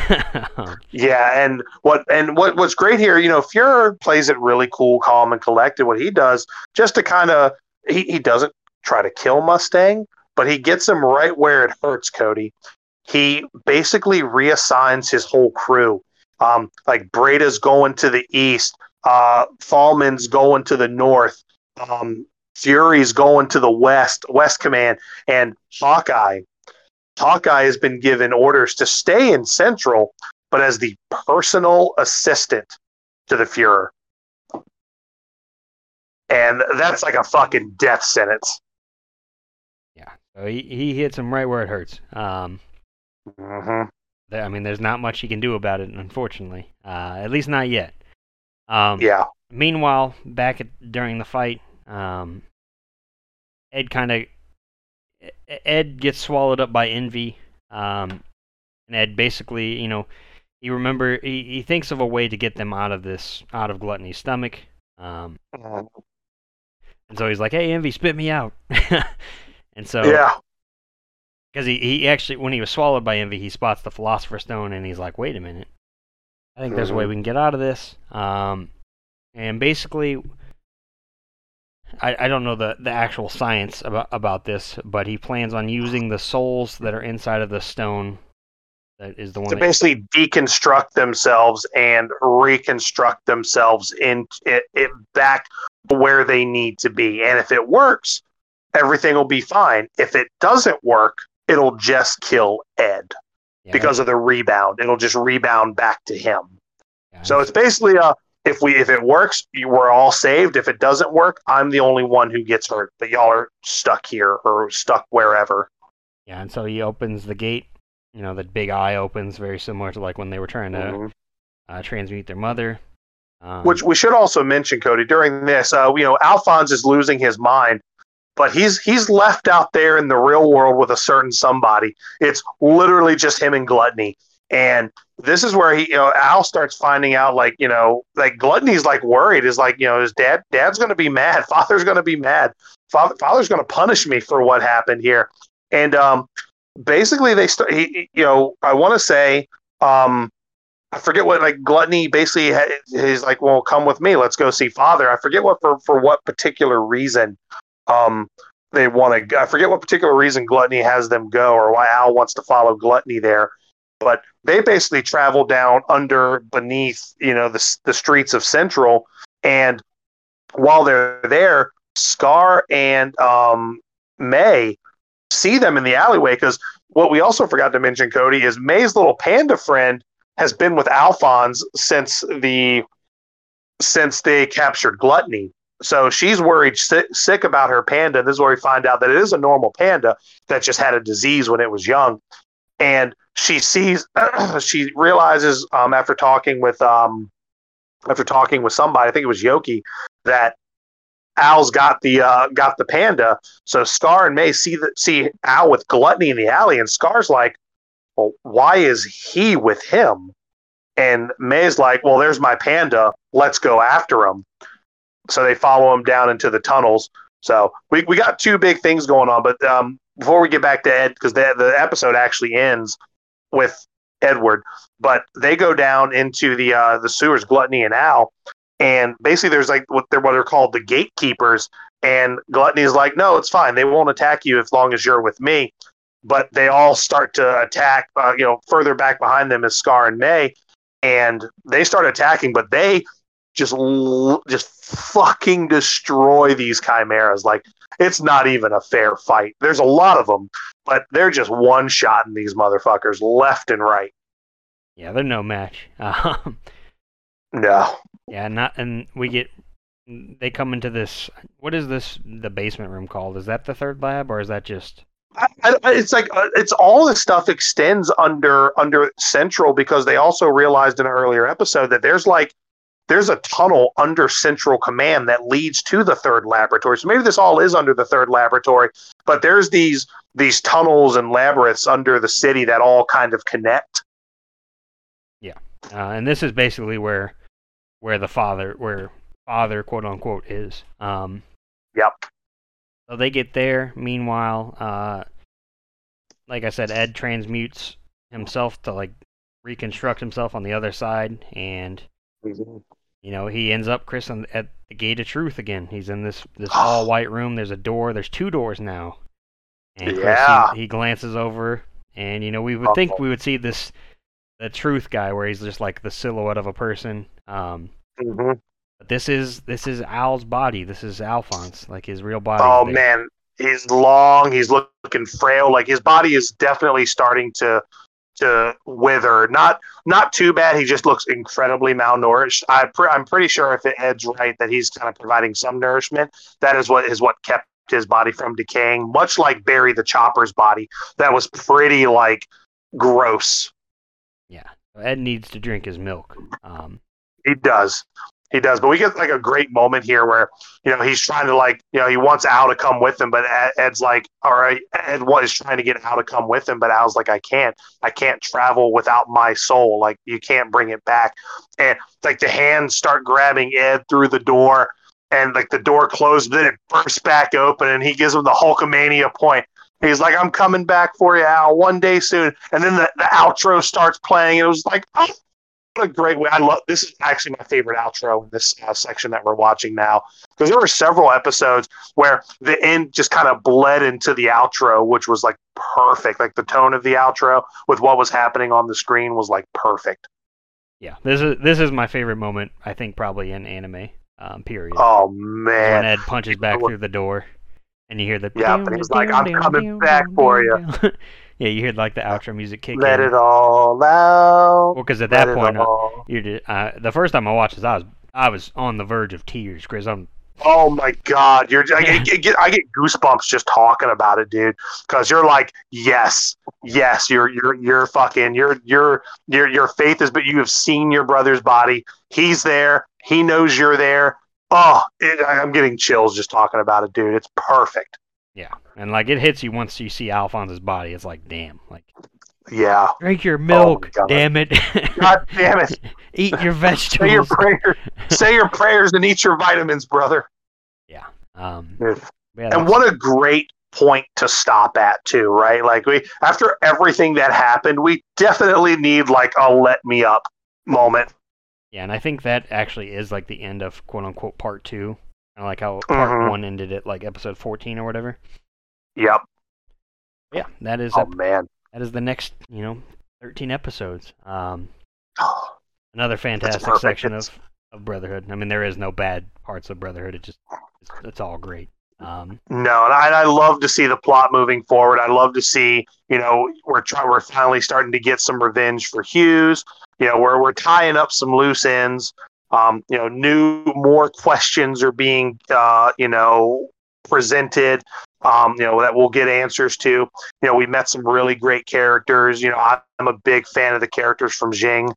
Yeah, and what and what what's great here, you know, Fuhrer plays it really cool, calm, and collected. What he does, just to kind of, he, he doesn't try to kill Mustang, but he gets him right where it hurts, Cody. He basically reassigns his whole crew. Um, like Breda's going to the east, uh, Falman's going to the north, um, Fuery's going to the west, West Command, and Hawkeye. Hawkeye has been given orders to stay in Central, but as the personal assistant to the Fuhrer. And that's like a fucking death sentence. yeah, so he he hits him right where it hurts. Um, hmm there, I mean, there's not much he can do about it, unfortunately. Uh, at least not yet. Um, Yeah. Meanwhile, back at, during the fight, um, Ed kind of Ed gets swallowed up by envy, um, and Ed basically, you know, he remember he, he thinks of a way to get them out of this out of Gluttony's stomach. Um, Mhm. and so he's like, "Hey, Envy, spit me out." and so Yeah. because he, he actually when he was swallowed by envy he spots the philosopher's stone and he's like wait a minute i think there's a way Mhm. we can get out of this um, and basically I, I don't know the, the actual science about, about this but he plans on using the souls that are inside of the stone that is the one to basically deconstruct themselves and reconstruct themselves in it, it back where they need to be. And if it works, everything will be fine. If it doesn't work, it'll just kill Ed yeah, because of the rebound. It'll just rebound back to him. yeah, So it's basically a if we if it works, you we're all saved. If it doesn't work, I'm the only one who gets hurt. But y'all are stuck here or stuck wherever. yeah and so he opens the gate you know the big eye opens very similar to like when they were trying to Mhm. uh, transmute their mother um, Which we should also mention, Cody, during this, uh, you know, Alphonse is losing his mind, but he's he's left out there in the real world with a certain somebody. It's literally just him and Gluttony, and this is where he, you know, Al starts finding out, like, you know, like Gluttony's like worried, is like, you know, his dad, dad's going to be mad, father's going to be mad, father, father's going to punish me for what happened here, and um, basically they start, he, you know, I want to say, um. I forget what like gluttony basically ha- he's like, well, come with me, let's go see father. I forget what for for what particular reason um they want to. I forget what particular reason gluttony has them go or why Al wants to follow gluttony there. But they basically travel down under beneath you know the the streets of Central, and while they're there, Scar and um May see them in the alleyway because what we also forgot to mention, Cody, is May's little panda friend has been with Alphonse since the since they captured Gluttony. So she's worried sick, sick about her panda. This is where we find out that it is a normal panda that just had a disease when it was young. And she sees, she realizes um, after talking with um, after talking with somebody, I think it was Yoki, that Al's got the uh, got the panda. So Scar and May see the, see Al with Gluttony in the alley, and Scar's like, well, why is he with him? And May's like, well, there's my panda. Let's go after him. So they follow him down into the tunnels. So we, we got two big things going on. But um, before we get back to Ed, because the, the episode actually ends with Edward, but they go down into the uh, the sewers, Gluttony and Al, and basically there's like what they're what they're called the gatekeepers. And Gluttony is like, no, it's fine. They won't attack you as long as you're with me but they all start to attack. Uh, you know, further back behind them is Scar and May, and they start attacking, but they just just fucking destroy these chimeras. Like it's not even a fair fight. There's a lot of them, but they're just one shotting these motherfuckers left and right. yeah they're no match um, No, Yeah, not and we get they come into this. What is this? The basement room called? Is that the third lab, or is that just? I, I, it's like uh, it's all this stuff extends under under Central because they also realized in an earlier episode that there's like there's a tunnel under Central Command that leads to the third laboratory. So maybe this all is under the third laboratory, but there's these these tunnels and labyrinths under the city that all kind of connect. Yeah, uh, and this is basically where where the father, where father, quote unquote, is. Um, Yep. so they get there. Meanwhile, uh, like I said, Ed transmutes himself to like reconstruct himself on the other side, and you know he ends up Chris on, at the gate of truth again. He's in this this all white room. There's a door. There's two doors now. And Chris, Yeah. he, he glances over, and you know we would think we would see this the truth guy where he's just like the silhouette of a person. Um, hmm but this is this is Al's body. This is Alphonse, like his real body. Oh man, he's long. He's looking frail. Like his body is definitely starting to to wither. Not not too bad. He just looks incredibly malnourished. I pre- I'm pretty sure if it heads right that he's kind of providing some nourishment. That is what is what kept his body from decaying. Much like Barry the Chopper's body, that was pretty like gross. Yeah, Ed needs to drink his milk. Um, He does. He does. But we get like a great moment here where you know he's trying to like you know he wants Al to come with him, but Ed's like, all right, Ed is trying to get Al to come with him, but Al's like, I can't, I can't travel without my soul. Like you can't bring it back, and like the hands start grabbing Ed through the door, and like the door closed, then it bursts back open, and he gives him the Hulkamania point. He's like, I'm coming back for you, Al, one day soon. And then the, the outro starts playing. And it was like, oh, a great way. I love this is actually my favorite outro in this uh, section that we're watching now because there were several episodes where the end just kind of bled into the outro, which was like perfect. Like the tone of the outro with what was happening on the screen was like perfect. Yeah, this is this is my favorite moment. I think probably in anime. Um, period. Oh man! When Ed punches back through the door, and you hear the yeah, but he's like, "I'm coming back for you." Yeah, you hear like the outro music kick Let in. it all out. Well, because at that point, uh, you did, uh, the first time I watched this, I was I was on the verge of tears because I'm. Oh my god, you're I get, get, I get goosebumps just talking about it, dude. Because you're like, yes, yes, you're you're you're fucking your your your your faith is, but you have seen your brother's body. He's there. He knows you're there. Oh, it, I'm getting chills just talking about it, dude. It's perfect. Yeah, and like it hits you once you see Alphonse's body. It's like, damn, like. Yeah. Drink your milk, oh damn it. God damn it. eat your vegetables. Say your prayers. Say your prayers and eat your vitamins, brother. Yeah. Um, yeah and what a great point to stop at too, right? Like we after everything that happened, we definitely need like a let me up moment. Yeah, and I think that actually is like the end of quote unquote part two. Like how part mm-hmm. one ended at like episode fourteen or whatever. Yep. Yeah, that is. Oh a, man, that is the next you know thirteen episodes. Um, another fantastic section of, of Brotherhood. I mean, there is no bad parts of Brotherhood. It just it's, it's all great. Um, no, and I, I, love to see the plot moving forward. I love to see, you know, we're trying, we're finally starting to get some revenge for Hughes. You know, where we're tying up some loose ends. Um, you know, new more questions are being, uh, you know, presented. Um, you know that we'll get answers to. You know, we met some really great characters. You know, I'm a big fan of the characters from Xing.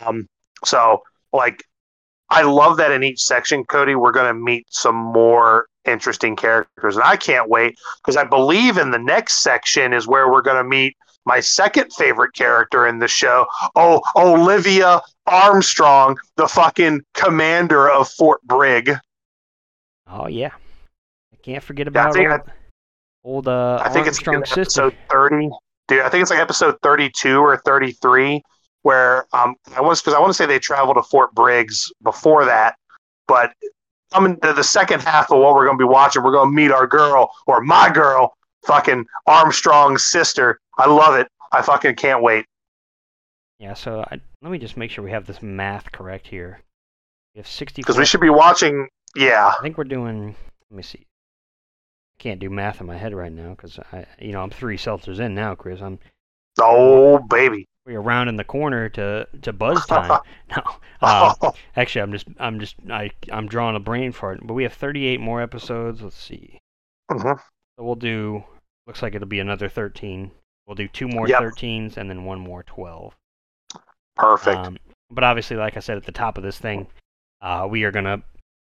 Um, so, like, I love that in each section, Cody, we're going to meet some more interesting characters, and I can't wait because I believe in the next section is where we're going to meet my second favorite character in the show. Oh, Olivia Armstrong, the fucking commander of Fort Brigg. Oh yeah, I can't forget about yeah, old, old uh, I think Armstrong it's like episode thirty. Dude, I think it's like episode thirty-two or thirty-three, where um, I was because I want to say they traveled to Fort Briggs before that, but coming to the second half of what we're going to be watching, we're going to meet our girl or my girl, fucking Armstrong's sister. I love it. I fucking can't wait. Yeah, so I, let me just make sure we have this math correct here. We have 60. Because we should be watching. Yeah. I think we're doing. Let me see. I can't do math in my head right now because I, you know, I'm three seltzers in now, Chris. I'm. Oh baby. We're rounding the corner to to buzz time. no, uh, actually, I'm just I'm just I I'm drawing a brain fart. But we have 38 more episodes. Let's see. Mm-hmm. So we'll do. Looks like it'll be another 13. We'll do two more yep. 13s and then one more 12. Perfect. Um, but obviously, like I said at the top of this thing, uh, we are gonna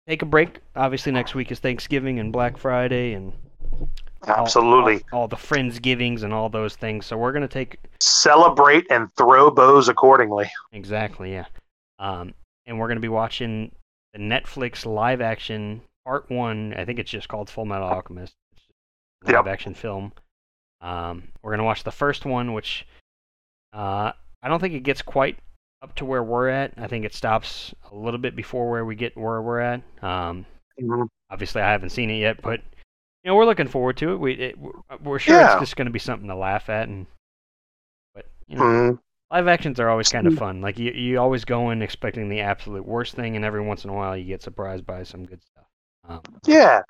take a break. Obviously, next week is Thanksgiving and Black Friday and absolutely all, all, all the friendsgivings and all those things. So we're gonna take celebrate and throw bows accordingly. Exactly. Yeah. Um, and we're gonna be watching the Netflix live action part one. I think it's just called Full Metal Alchemist. Live yep. action film. Um, we're gonna watch the first one, which uh, I don't think it gets quite up to where we're at. I think it stops a little bit before where we get where we're at. Um, mm-hmm. Obviously, I haven't seen it yet, but you know we're looking forward to it. We it, we're sure yeah. it's just going to be something to laugh at, and but you know. Mm-hmm. Live actions are always kind of fun. Like you, you always go in expecting the absolute worst thing, and every once in a while you get surprised by some good stuff. Um, yeah,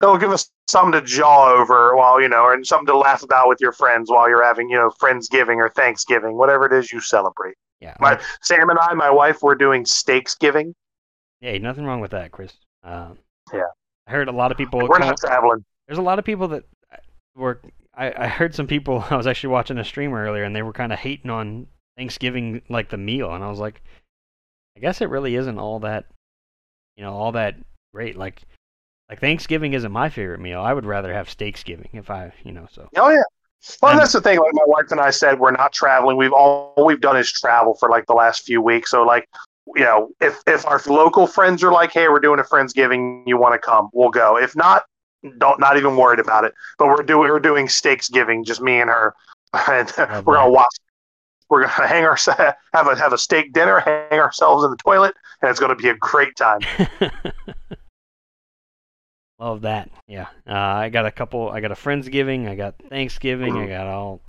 they'll give us something to jaw over while you know, and something to laugh about with your friends while you're having you know Friendsgiving or Thanksgiving, whatever it is you celebrate. Yeah, my Sam and I, my wife, we're doing steaksgiving. Hey, nothing wrong with that, Chris. Uh, yeah, I heard a lot of people. We're not traveling. There's a lot of people that were. I, I heard some people. I was actually watching a stream earlier, and they were kind of hating on Thanksgiving, like the meal, and I was like, I guess it really isn't all that you know, all that great. Like, like Thanksgiving isn't my favorite meal. I would rather have Steaksgiving if I, you know, so. Oh yeah. Well, And- that's the thing. Like my wife and I said, we're not traveling. We've all, all we've done is travel for like the last few weeks. So like, you know, if if our local friends are like, hey, we're doing a friendsgiving, you want to come, we'll go. If not, don't not even worried about it. But we're doing we're doing steaksgiving, just me and her, and Love we're gonna watch. We're gonna hang our have a have a steak dinner, hang ourselves in the toilet, and it's gonna be a great time. Love that. Yeah. Uh, I got a couple. I got a friendsgiving. I got Thanksgiving. I Mhm. got all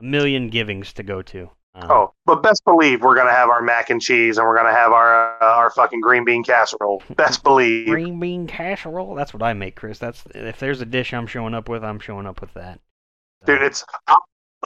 a million givings to go to. Um, Oh, but best believe we're gonna have our mac and cheese, and we're gonna have our uh, our fucking green bean casserole. Best believe. green bean casserole. That's what I make, Chris. That's if there's a dish I'm showing up with, I'm showing up with that. So, dude. It's I,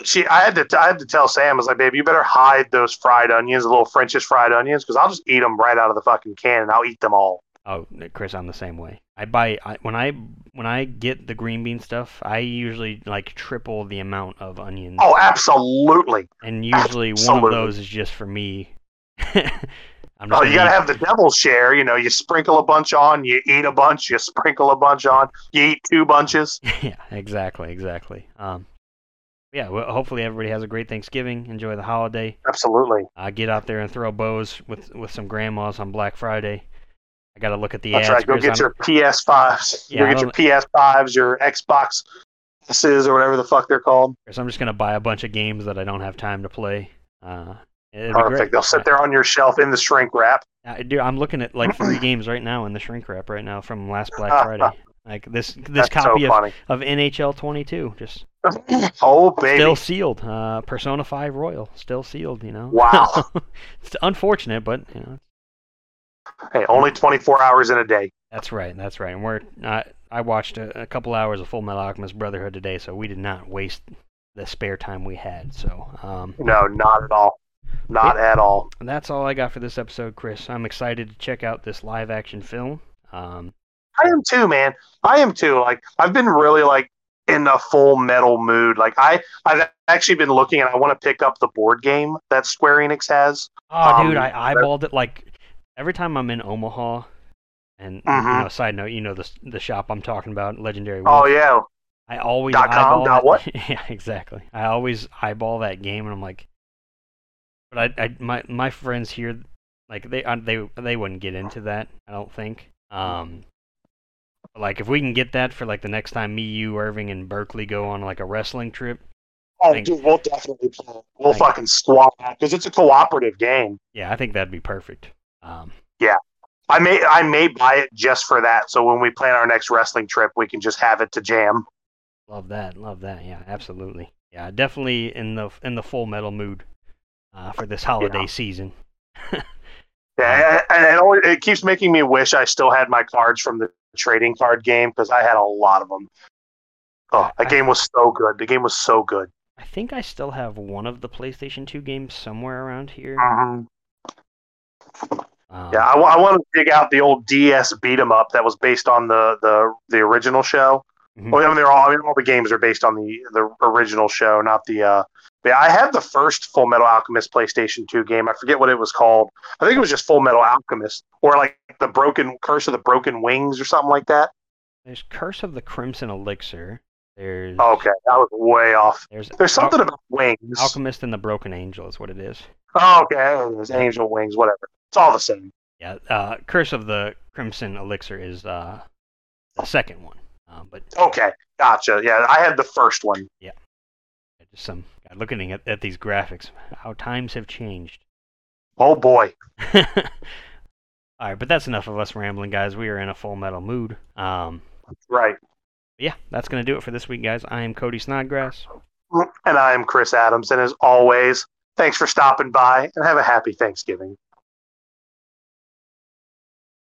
she. I had to. I had to tell Sam. I was like, babe, you better hide those fried onions, the little Frenchish fried onions, because I'll just eat them right out of the fucking can, and I'll eat them all. Oh, Chris, I'm the same way. I buy I, when I when I get the green bean stuff. I usually like triple the amount of onions, Oh, absolutely. and usually one of those is just for me. I'm just Oh, you gotta eat- have the devil's share. You know, you sprinkle a bunch on, you eat a bunch, you sprinkle a bunch on, you eat two bunches. yeah, exactly, exactly. Um, yeah, well, hopefully everybody has a great Thanksgiving. Enjoy the holiday. Absolutely. Uh, get out there and throw bows with with some grandmas on Black Friday. I got to look at the That's right. Go get I'm- your PS5s. Yeah, Go get your PS5s, your Xbox S's, or whatever the fuck they're called. So I'm just gonna buy a bunch of games that I don't have time to play. Uh, Perfect. great. They'll sit there on your shelf in the shrink wrap. Uh, dude, I'm looking at like three games right now in the shrink wrap right now from last Black Friday. Like this this That's copy so of, of NHL 22 just oh baby. still sealed. Uh, Persona 5 Royal still sealed. You know. Wow. it's unfortunate, but you know Hey, only 24 hours in a day. that's right. That's right. And we're I I watched a, a couple hours of Full Metal Alchemist Brotherhood today, so we did not waste the spare time we had. So um, No, not at all. Not at all. And that's all I got for this episode, Chris. I'm excited to check out this live action film. Um, I am too, man. I am too. Like I've been really like in a full metal mood. Like I, I've actually been looking and I want to pick up the board game that Square Enix has. oh, dude, Um, I eyeballed it like every time I'm in Omaha. And you Mhm. know, side note, you know the the shop I'm talking about, Legendary. Oh yeah. I always Dot com, eyeball dot what? yeah, exactly. I always eyeball that game, and I'm like, but I, I my my friends here, like they I, they they wouldn't get into that. I don't think. Um, like if we can get that for like the next time me, you, Irving, and Berkeley go on like a wrestling trip, Oh, Thank- dude, we'll definitely play. We'll Thank- fucking squat because it's a cooperative game. yeah, I think that'd be perfect. Um, yeah, I may, I may buy it just for that. So when we plan our next wrestling trip, we can just have it to jam. love that, love that. Yeah, absolutely. Yeah, definitely in the in the full metal mood uh, for this holiday season. Yeah, and it, always, it keeps making me wish I still had my cards from the trading card game because I had a lot of them. Oh, I- that game was so good. The game was so good. I think I still have one of the PlayStation 2 games somewhere around here. Mhm. Um, Yeah, I, want to dig out the old DS beat 'em up that was based on the the, the original show. Mhm. Well, I mean, they're all I mean, all the games are based on the the original show, not the. uh yeah, I had the first Full Metal Alchemist PlayStation 2 game. I forget what it was called. I think it was just Full Metal Alchemist, or like the Broken Curse of the Broken Wings, or something like that. There's Curse of the Crimson Elixir. There's Okay, that was way off. There's There's something Al- about wings. Alchemist and the Broken Angel is what it is. Oh, okay, there's angel wings, whatever. It's all the same. Yeah, uh, Curse of the Crimson Elixir is uh, the second one. Uh, but Okay, gotcha. Yeah, I had the first one. Yeah, just some God, looking at, at these graphics, how times have changed. Oh boy. All right, but that's enough of us rambling, guys. We are in a full metal mood. Um, Right. yeah, that's gonna do it for this week, guys. I am Cody Snodgrass. And I'm Chris Adams, and as always, thanks for stopping by and have a happy Thanksgiving.